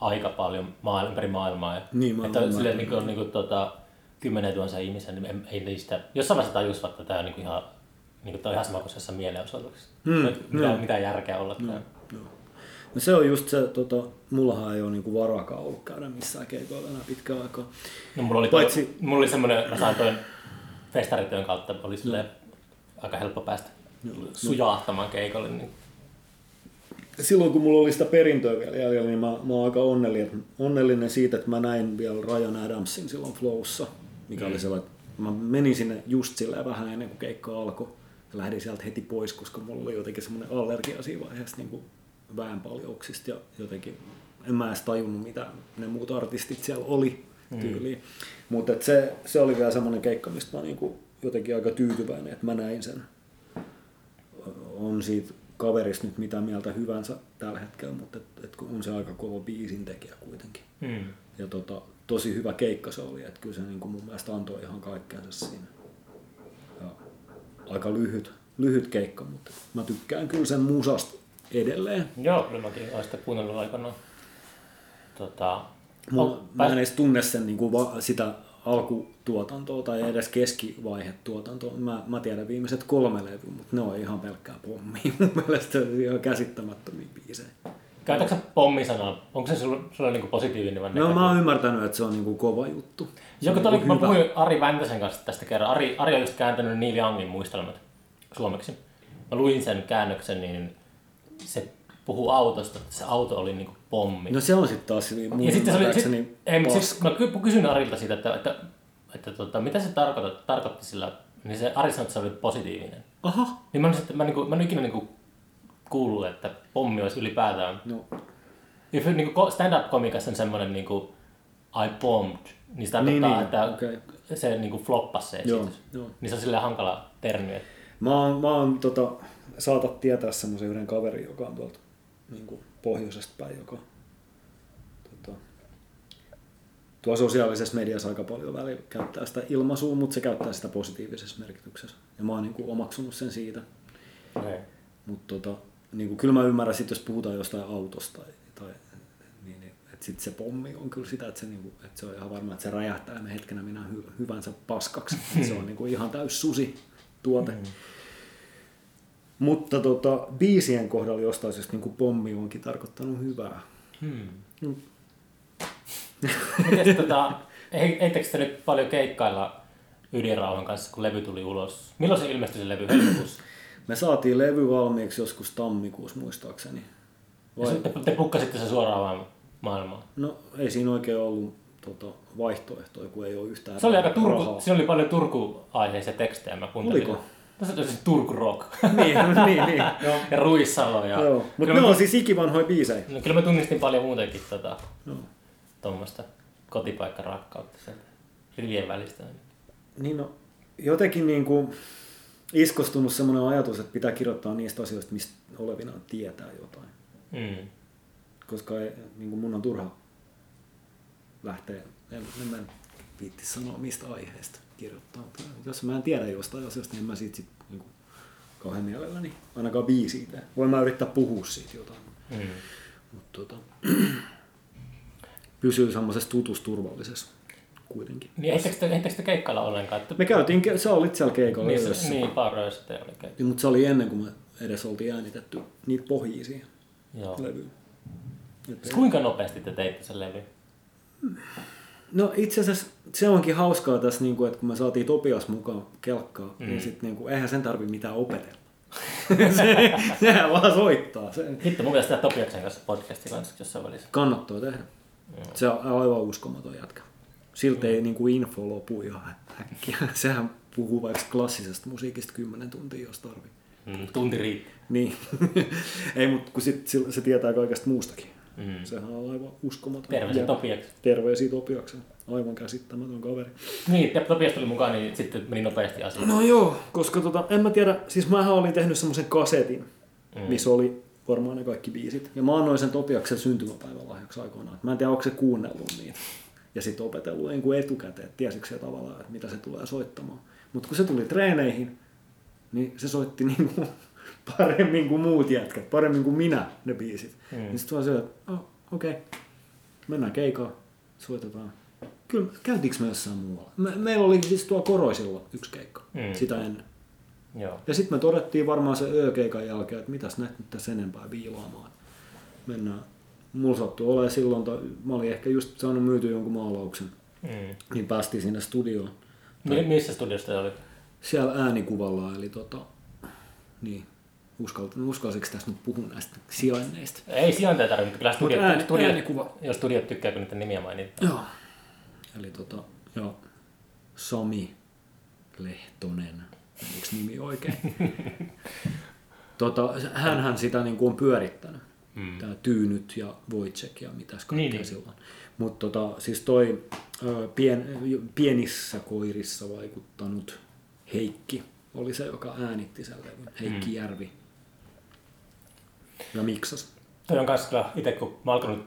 Speaker 1: aika paljon maa, ympäri maailmaa. Ja,
Speaker 2: Niin, mä-
Speaker 1: että
Speaker 2: mä-
Speaker 1: silleen, niin kuin, niin kuin, tota, kymmenen tuhansia ihmisiä, niin ei- ei niistä, jossain vaiheessa tajusivat, että tämä on niin kuin ihan, niin kuin, on ihan sama kuin jossain mielenosoituksessa.
Speaker 2: Mm,
Speaker 1: Mm, mitä,
Speaker 2: joo.
Speaker 1: mitä järkeä olla mm.
Speaker 2: Joo. No se on just se, tota, mullahan ei ole niinku varakaan ollut käydä missään keikoilla enää pitkään aikaa.
Speaker 1: No, mulla oli,
Speaker 2: Paitsi-
Speaker 1: mulla oli semmoinen, mä sain toin festarityön kautta, oli silleen aika helppo päästä sujahtamaan keikolle. Niin,
Speaker 2: silloin kun mulla oli sitä perintöä vielä jäljellä, niin mä, mä oon aika onnellinen, onnellinen siitä, että mä näin vielä Ryan Adamsin silloin Flowssa, mikä oli sellainen, että mä menin sinne just silleen vähän ennen kuin keikka alkoi. Ja lähdin sieltä heti pois, koska mulla oli jotenkin semmoinen allergia siinä vaiheessa niin kuin väenpaljouksista ja jotenkin en mä edes tajunnut, mitä ne muut artistit siellä oli tyyliin. Mm. Mutta se, se oli vielä semmoinen keikka, mistä mä niinku jotenkin aika tyytyväinen, että mä näin sen on siitä kaverista nyt mitä mieltä hyvänsä tällä hetkellä, mutta et, et on se aika kova biisin tekijä kuitenkin.
Speaker 1: mm.
Speaker 2: Ja tota, tosi hyvä keikka se oli, että kyllä se niin kuin mun mielestä antoi ihan kaikkeensa siinä. Ja aika lyhyt, lyhyt keikka, mutta mä tykkään kyllä sen musasta edelleen.
Speaker 1: Joo, kyllä mäkin olen sitä kuunnellut aikanaan. Tota,
Speaker 2: Mulla,
Speaker 1: on-
Speaker 2: mä en edes tunne sen niin kuin va, sitä alkutuotantoa tai edes keskivaihetuotantoa. Mä, mä tiedän viimeiset kolme levyä, mutta ne on ihan pelkkää pommia. Mun mielestä on ihan käsittämättömiä biisejä.
Speaker 1: Käytätkö pommisanaa? Onko se sulle, sulle niin positiivinen vai
Speaker 2: No
Speaker 1: negatiivinen?
Speaker 2: mä oon ymmärtänyt, että se on niin kuin kova juttu.
Speaker 1: Joku
Speaker 2: on
Speaker 1: tuli,
Speaker 2: niin
Speaker 1: mä puhuin Ari Väntäsen kanssa tästä kerran. Ari, Ari on just kääntänyt Neil Youngin muistelmat suomeksi. Mä luin sen käännöksen, niin se puhuu autosta, että se auto oli niinku pommi.
Speaker 2: No se on sitten taas mun
Speaker 1: ja sitten se oli, sit,
Speaker 2: ymmärtääkseni
Speaker 1: ei, mutta sit, mä ky- kysyin Arilta siitä, että, että, että tota, mitä se tarkoitti, tarkoitti sillä, niin se Ari sanoi, että se oli positiivinen.
Speaker 2: Aha,
Speaker 1: Niin mä, olisin, että mä, niinku, mä en ikinä niinku kuullut, että pommi olisi ylipäätään.
Speaker 2: no
Speaker 1: If niinku stand-up-komikassa on semmoinen niinku, I bombed, niin se tarkoittaa,
Speaker 2: Niin, niin,
Speaker 1: että
Speaker 2: okei.
Speaker 1: se niinku floppasi se
Speaker 2: Joo,
Speaker 1: esitys.
Speaker 2: joo.
Speaker 1: Niin se on silleen hankala termi. että-
Speaker 2: Mä oon, mä oon tota, saatat tietää semmoisen yhden kaverin, joka on tuolta niin kuin pohjoisesta päin, joka tota, tuo sosiaalisessa mediassa aika paljon välillä käyttää sitä ilmaisua, mutta se käyttää sitä positiivisessa merkityksessä. Ja mä oon niin kuin omaksunut sen siitä. Mutta tota, niin kuin, kyllä mä ymmärrän, sit, jos puhutaan jostain autosta tai, tai niin, niin, että sit se pommi on kyllä sitä, että se, niin kuin, että se on ihan varma, että se räjähtää me hetkenä minä hy, hyvänsä paskaksi. se on niin kuin ihan täys susi tuote. Mutta tota, biisien kohdalla jostain syystä niin pommi onkin tarkoittanut hyvää.
Speaker 1: Hmm.
Speaker 2: Mm.
Speaker 1: Mites tota, ei- eittekö te nyt paljon keikkailla ydinrauhan kanssa, kun levy tuli ulos? Milloin se ilmestyi se levy? Helmikuussa?
Speaker 2: Me saatiin levy valmiiksi joskus tammikuussa muistaakseni.
Speaker 1: Ja
Speaker 2: Vai,
Speaker 1: sitten te pukkasitte se suoraan vaan maailmaan.
Speaker 2: no ei siinä oikein ollut tota, vaihtoehtoja, kun ei ole yhtään
Speaker 1: Se oli aika
Speaker 2: rahaa.
Speaker 1: Turku, siinä oli paljon Turku-aiheisia tekstejä, mä kuuntelin.
Speaker 2: Oliko?
Speaker 1: No se on siis Turku Rock.
Speaker 2: niin, niin, niin. Joo.
Speaker 1: ja Ruissalo. Ja...
Speaker 2: Joo. Mutta
Speaker 1: Kyllä
Speaker 2: ne on siis ikivanhoja biisejä.
Speaker 1: No, kyllä mä tunnistin paljon muutenkin tota, tuommoista kotipaikkarakkautta sieltä rivien välistä.
Speaker 2: Niin no, jotenkin niin kuin iskostunut semmoinen ajatus, että pitää kirjoittaa niistä asioista, mistä olevinaan tietää jotain.
Speaker 1: Mm.
Speaker 2: Koska ei, niin kuin mun on turha lähteä, en, en mä viitti sanoa mistä aiheesta kirjoittaa. Mutta Jos mä en tiedä jostain asiasta, niin en mä siitä sit, niin kuin, kauhean mielelläni ainakaan biisiä tee. Voin mä yrittää puhua siitä jotain.
Speaker 1: Mm.
Speaker 2: Mutta tota, pysyy semmoisessa tutusturvallisessa kuitenkin.
Speaker 1: Niin ehdittekö te, ehdittekö te keikkailla ollenkaan? Että...
Speaker 2: Me käytiin, ke- sä olit siellä keikalla
Speaker 1: niin, se, niin, Parroissa te oli keikka.
Speaker 2: Mutta se oli ennen kuin me edes oltiin äänitetty niitä pohjia siihen
Speaker 1: Joo.
Speaker 2: levyyn.
Speaker 1: Kuinka nopeasti te teitte sen levy?
Speaker 2: No itse asiassa se onkin hauskaa tässä, niin kuin, että kun me saatiin Topias mukaan kelkkaa, mm. niin sit, niin kuin, eihän sen tarvi mitään opetella. se, sehän vaan soittaa. Se
Speaker 1: Hitto, mun tehdä Topiaksen kanssa podcasti kanssa jossain välissä.
Speaker 2: kannattaa tehdä. Se on aivan uskomaton jätkä. Siltä ei niin kuin info lopu ihan äkkiä. Sehän puhuu vaikka klassisesta musiikista 10 tuntia, jos tarvii.
Speaker 1: Mm, tunti riittää.
Speaker 2: Niin. ei, mutta kun sit, se tietää kaikesta muustakin.
Speaker 1: Mm.
Speaker 2: Sehän on aivan uskomaton.
Speaker 1: Terveisiä Topiaksi.
Speaker 2: Terveisiä Topiakseen. Aivan käsittämätön kaveri.
Speaker 1: Niin, Topias tuli mukaan, niin sitten meni nopeasti asia.
Speaker 2: No joo, koska tota, en mä tiedä, siis mähän olin tehnyt semmoisen kasetin, mm. missä oli varmaan ne kaikki biisit. Ja mä annoin sen Topiaksen syntymäpäivän lahjaksi aikoinaan. Mä en tiedä, onko se kuunnellut niitä. Ja sitten opetellut en kuin etukäteen, että tiesikö se tavallaan, että mitä se tulee soittamaan. Mutta kun se tuli treeneihin, niin se soitti niinku paremmin kuin muut jätkät, paremmin kuin minä ne biisit. Mm. Niin sitten vaan se, että oh, okei, okay. mennään keikkaan, soitetaan. Kyllä, käytiinkö me jossain muualla? Me, meillä oli siis tuo Koroisilla yksi keikka,
Speaker 1: Mm.
Speaker 2: sitä ennen.
Speaker 1: Joo.
Speaker 2: Ja sitten me todettiin varmaan se öökeikan jälkeen, että mitäs näitä nyt tässä enempää viilaamaan. Mennään. Mulla sattui olemaan silloin, tai mä olin ehkä just saanut myytyä jonkun maalauksen,
Speaker 1: Mm.
Speaker 2: niin päästiin sinne studioon.
Speaker 1: Mi- missä studiossa te oli?
Speaker 2: Siellä äänikuvalla, eli tota, niin, uskalta, uskalsiko tässä nyt puhua näistä sijainneista?
Speaker 1: Ei sijainteja tarvitse, kyllä studiot,
Speaker 2: ääni-
Speaker 1: studiot,
Speaker 2: äänikuva.
Speaker 1: jos studiot tykkää, kun niiden nimiä mainitaan.
Speaker 2: Joo. Eli tota, joo, Sami Lehtonen, onko nimi oikein? tota, hänhän sitä niin kuin on pyörittänyt. Mm. Tämä Tyynyt ja Wojciech ja mitäs kaikkea
Speaker 1: Niin,
Speaker 2: niin,
Speaker 1: niin.
Speaker 2: silloin. Mutta tota, siis toi ö, pien, pienissä koirissa vaikuttanut Heikki oli se, joka äänitti sen levyn. Heikki mm. Järvi. Ja miksas.
Speaker 1: Toi on kans kyllä itse, kun mä alkanut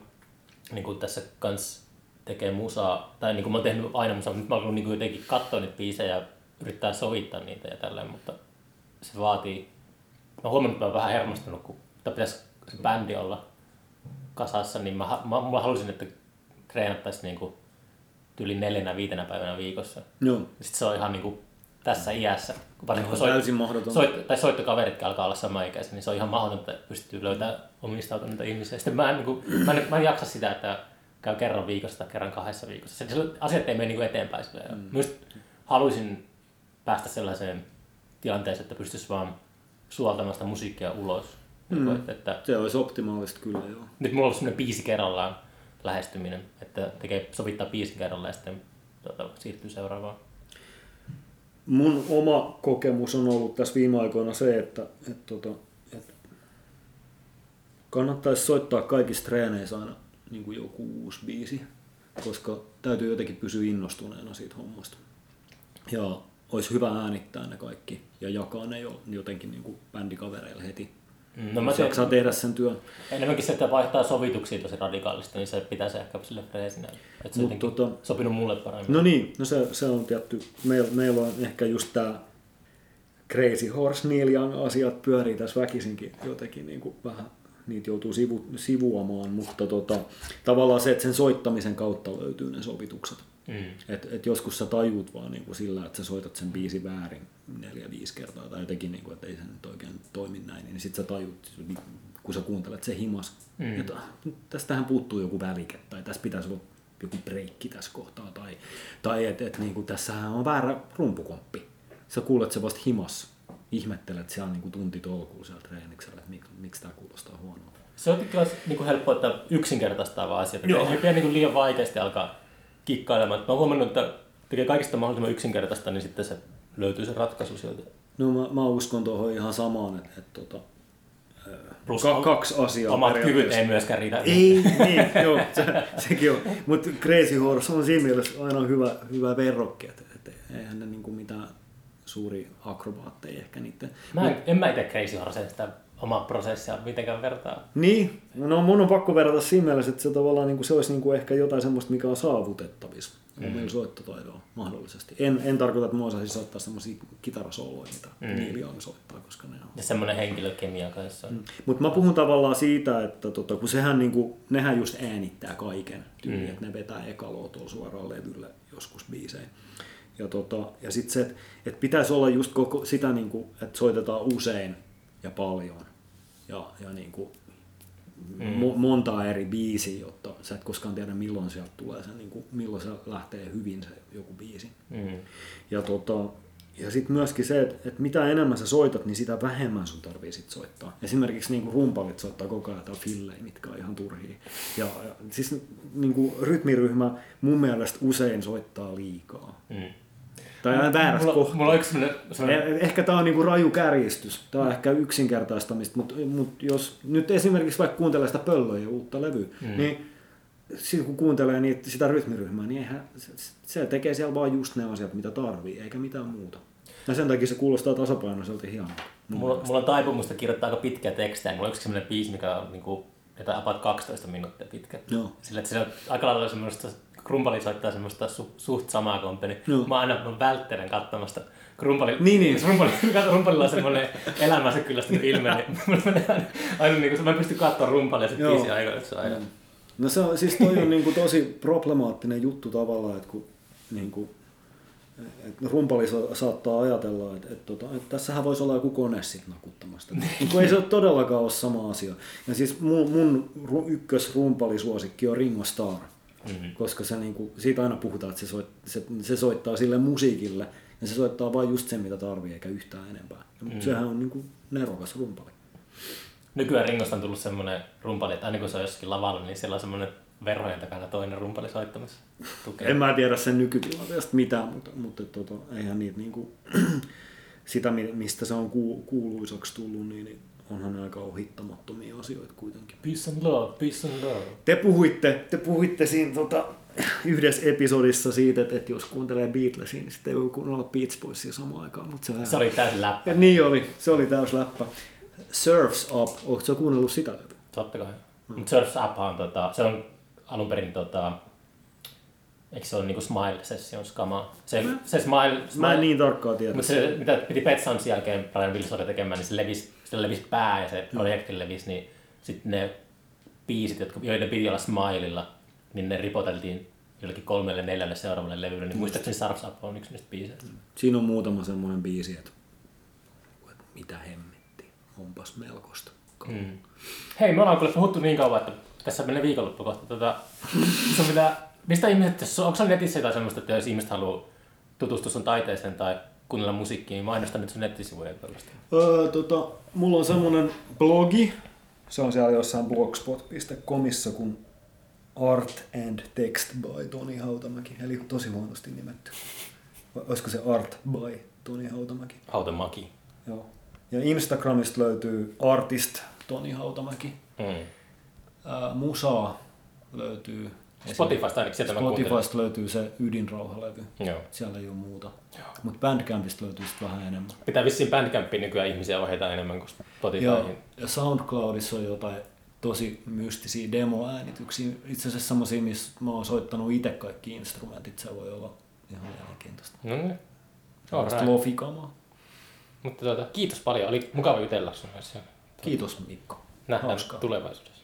Speaker 1: niin kuin tässä kans tekee musaa, tai niin kuin mä oon tehnyt aina musaa, mutta nyt mä oon alkanut niin kuin jotenkin katsoa niitä biisejä ja yrittää sovittaa niitä ja tälleen, mutta se vaatii, mä oon huomannut, että mä oon vähän hermostunut, kun pitäisi se bändi olla kasassa, niin mä, mä, mä halusin, että treenattaisiin niin kuin tyyli neljänä viitenä päivänä viikossa.
Speaker 2: Joo.
Speaker 1: Sitten se on ihan niin kuin tässä iässä, kun varsinkin kun
Speaker 2: Joo, täysin mahdoton.
Speaker 1: Soit, tai soittokaveritkin alkaa olla samaikäisiä, niin se on ihan mahdotonta, että pystyy löytämään omistautuneita ihmisiä. Sitten mä en, niin kuin, mä, en, mä en jaksa sitä, että käy kerran viikossa tai kerran kahdessa viikossa. Se, se, asiat ei mene niin kuin eteenpäin. Mm. Myös haluaisin päästä sellaiseen tilanteeseen, että pystyisi vaan suoltamaan sitä musiikkia ulos. Mm. Että, että,
Speaker 2: Se olisi optimaalista kyllä, joo.
Speaker 1: nyt mulla on semmoinen biisi kerrallaan lähestyminen, että tekee, sovittaa biisin kerrallaan ja sitten tota, siirtyy seuraavaan.
Speaker 2: Mun oma kokemus on ollut tässä viime aikoina se, että, että, tota, että kannattaisi soittaa kaikissa treeneissä aina niin kuin joku uusi biisi, koska täytyy jotenkin pysyä innostuneena siitä hommasta. Ja olisi hyvä äänittää ne kaikki ja jakaa ne jo jotenkin niin kuin bändikavereille heti.
Speaker 1: Mm,
Speaker 2: No mä
Speaker 1: teen-
Speaker 2: jaksaa tehdä sen työn.
Speaker 1: Enemmänkin se, että vaihtaa sovituksia tosi radikaalisti, niin se pitäisi ehkä sille freesinä. Että se
Speaker 2: Mut tota-
Speaker 1: sopinut mulle paremmin.
Speaker 2: No niin, no se, se on tietty. Meillä, meillä on ehkä just tämä Crazy Horse Neil Young asiat pyörii tässä väkisinkin jotenkin niin kuin vähän niitä joutuu sivu, sivuamaan, mutta tota, tavallaan se, että sen soittamisen kautta löytyy ne sovitukset.
Speaker 1: Mm.
Speaker 2: Et, et joskus sä tajuut vaan niin kuin sillä, että sä soitat sen biisin väärin neljä, viisi kertaa tai jotenkin, niin kuin, että ei se nyt oikein toimi näin, niin sit sä tajut, kun sä kuuntelet se himas, mm. että ah, tästähän puuttuu joku välike tai tässä pitäisi olla joku breikki tässä kohtaa tai, tai että et, niin kuin, tässähän on väärä rumpukomppi. Sä kuulet se vasta himas, ihmettelet siellä niin kuin tunti tolkulla siellä treeniksellä, että mik, miksi tämä kuulostaa huonolta.
Speaker 1: Se on kyllä niin kuin helppoa, että yksinkertaistaa vaan asioita.
Speaker 2: Joo.
Speaker 1: Ei pidä niin kuin liian vaikeasti alkaa kikkailemaan. Mä oon huomannut, että tekee kaikista mahdollisimman yksinkertaista, niin sitten se löytyy se ratkaisu sieltä.
Speaker 2: No mä, mä uskon tuohon ihan samaan, että, että tota,
Speaker 1: Plus
Speaker 2: ka- kaksi asiaa
Speaker 1: Omat kyvyt ei myöskään riitä.
Speaker 2: Ei, niin, joo, se, sekin on. Mutta Crazy Horse on siinä mielessä aina hyvä, hyvä verrokki, että, että eihän ne niinku mitään suuri akrobaatteja ehkä niiden.
Speaker 1: Mä en, en mä itse Crazy Horseen omaa prosessia mitenkään vertaa.
Speaker 2: Niin, no mun on pakko verrata siinä mielessä, että se tavallaan niin kuin, se olisi niin kuin ehkä jotain semmoista, mikä on saavutettavissa mm. omilla soittotaidoilla mahdollisesti. En, en tarkoita, että mä osaisin soittaa semmoisia kitarasooloja, mitä mm. Neil Young soittaa, koska ne on.
Speaker 1: Ja semmoinen henkilökemia kanssa. Mm.
Speaker 2: Mutta mä puhun tavallaan siitä, että tota, kun sehän niinku, nehän just äänittää kaiken tyyli, mm. että ne vetää ekaloa tuolla suoraan levylle joskus biiseen. Ja, tota, ja sitten se, että et pitäisi olla just koko sitä, niinku, että soitetaan usein ja paljon ja, ja niinku, mm. mo- montaa eri biisiä, jotta sä et koskaan tiedä milloin sieltä tulee se, niinku, milloin se lähtee hyvin se joku biisi.
Speaker 1: Mm.
Speaker 2: Ja, tota, ja sitten myöskin se, että, että mitä enemmän sä soitat, niin sitä vähemmän sun tarvii sit soittaa. Esimerkiksi niin rumpalit soittaa koko ajan jotain fillejä, mitkä on ihan turhia. Ja, ja siis niin kuin rytmiryhmä mun mielestä usein soittaa liikaa.
Speaker 1: Mm.
Speaker 2: Tai aina väärässä
Speaker 1: Mulla,
Speaker 2: kohtaa.
Speaker 1: mulla on yksi sellainen, sellainen
Speaker 2: Eh- Ehkä tämä on niinku raju kärjistys. Tämä on ehkä yksinkertaistamista, mutta mut jos nyt esimerkiksi vaikka kuuntelee sitä pöllöä uutta levyä, mm. niin sitten kun kuuntelee niitä, sitä rytmiryhmää, niin eihän, se, se tekee siellä vaan just ne asiat, mitä tarvii, eikä mitään muuta. Ja sen takia se kuulostaa tasapainoiselta hienolta.
Speaker 1: Mulla,
Speaker 2: mielestä.
Speaker 1: mulla on taipumusta kirjoittaa aika pitkiä tekstejä. Mulla on yksi sellainen biisi, mikä on niinku, jotain about 12 minuuttia pitkä.
Speaker 2: Joo.
Speaker 1: Sillä, että siinä on aika lailla semmoista, krumpali soittaa semmoista su, suht samaa kompeni.
Speaker 2: Joo.
Speaker 1: Mä aina mä välttelen katsomasta. Krumpali,
Speaker 2: Niin, niin.
Speaker 1: Krumpali, rumpalilla on semmoinen elämänsä kyllästynyt ilme, niin menee aina, aina niin kuin, mä en pysty katsoa rumpalia biisin aikana, että se aina.
Speaker 2: No se on, siis toi on niinku tosi problemaattinen juttu tavallaan, että kun niinku, et rumpali sa- saattaa ajatella, että, että, tota, että tässähän voisi olla joku kone sit nakuttamasta. Mutta ei se ole todellakaan ole sama asia. Ja siis mun, mun ru- ykkösrumpalisuosikki on Ringo Starr.
Speaker 1: Mhm.
Speaker 2: Koska se, niinku, siitä aina puhutaan, että se, soit, se, se soittaa sille musiikille ja se soittaa vain just sen, mitä tarvii, eikä yhtään enempää. Ja mm. Sehän on niinku nerokas rumpali.
Speaker 1: Nykyään Ringosta on tullut semmoinen rumpali, että aina kun se on jossakin lavalla, niin siellä on semmoinen verhojen takana toinen rumpali soittamassa. Tukee.
Speaker 2: En mä tiedä sen nykytilanteesta mitään, mutta, mutta tota, eihän niitä niinku, sitä, mi- mistä se on ku- kuuluisaksi tullut, niin, niin onhan ne aika ohittamattomia asioita kuitenkin.
Speaker 1: Peace and love, peace and love.
Speaker 2: Te puhuitte, te puhuitte siinä tota, yhdessä episodissa siitä, että, että jos kuuntelee Beatlesia, niin sitten ei voi kuunnella Beach Boysia samaan aikaan. Mutta se,
Speaker 1: Se oli täysin läppä.
Speaker 2: Ja niin oli, se oli täys läppä. Surfs Up, ootko sä kuunnellut sitä?
Speaker 1: Totta kai. Mm. Mutta Surf's Up on, tota, se on alun perin, tota, eikö se ole niinku Smile Sessions kamaa? Se, se Smile,
Speaker 2: Mä en
Speaker 1: smile
Speaker 2: niin tarkkaan tiedä.
Speaker 1: mutta se, mitä piti Pet jälkeen Brian Wilsonin tekemään, niin se levisi, se levisi pää ja se projekti levisi, niin sitten ne biisit, jotka, joiden piti olla Smilella, niin ne ripoteltiin jollekin kolmelle neljälle seuraavalle levylle, niin muistaakseni Surf's Up on yksi niistä biiseistä.
Speaker 2: Siinä on muutama semmoinen biisi, että, että mitä hemmetti, onpas melkoista.
Speaker 1: Mm. Hei, me ollaan kyllä puhuttu niin kauan, että tässä menee viikonloppu kohta. Tota, sun pitää, mistä ihmiset, onko sun netissä jotain semmoista, että jos ihmiset haluaa tutustua sun taiteeseen tai kuunnella musiikkia, niin mainosta nyt sun nettisivuja ja tällaista.
Speaker 2: Öö, tota, mulla on semmonen blogi, se on siellä jossain blogspot.comissa kun Art and Text by Toni Hautamäki, eli tosi huonosti nimetty. Vai Olisiko se Art by Toni Hautamäki?
Speaker 1: Hautemaki.
Speaker 2: Joo. Ja Instagramista löytyy Artist Toni Hautamäki.
Speaker 1: Mm.
Speaker 2: Ää, Musaa löytyy.
Speaker 1: Spotifysta ainakin sieltä.
Speaker 2: Spotifysta löytyy se Ydinrauhalevy.
Speaker 1: Joo.
Speaker 2: Siellä ei ole muuta. Mutta Bandcampista löytyy sitten vähän enemmän.
Speaker 1: Pitää vissiin Bandcampiin nykyään ihmisiä ohjata enemmän kuin Spotifyhin.
Speaker 2: ja SoundCloudissa on jotain tosi mystisiä demoäänityksiä. Itse asiassa semmosia, missä mä oon soittanut itse kaikki instrumentit. Se voi olla ihan mielenkiintoista.
Speaker 1: No niin. Alright.
Speaker 2: lofikamaa.
Speaker 1: Mutta tuota, kiitos paljon, oli mukava jutella sun kanssa.
Speaker 2: Kiitos Mikko.
Speaker 1: Nähdään
Speaker 2: Hauskaa.
Speaker 1: tulevaisuudessa.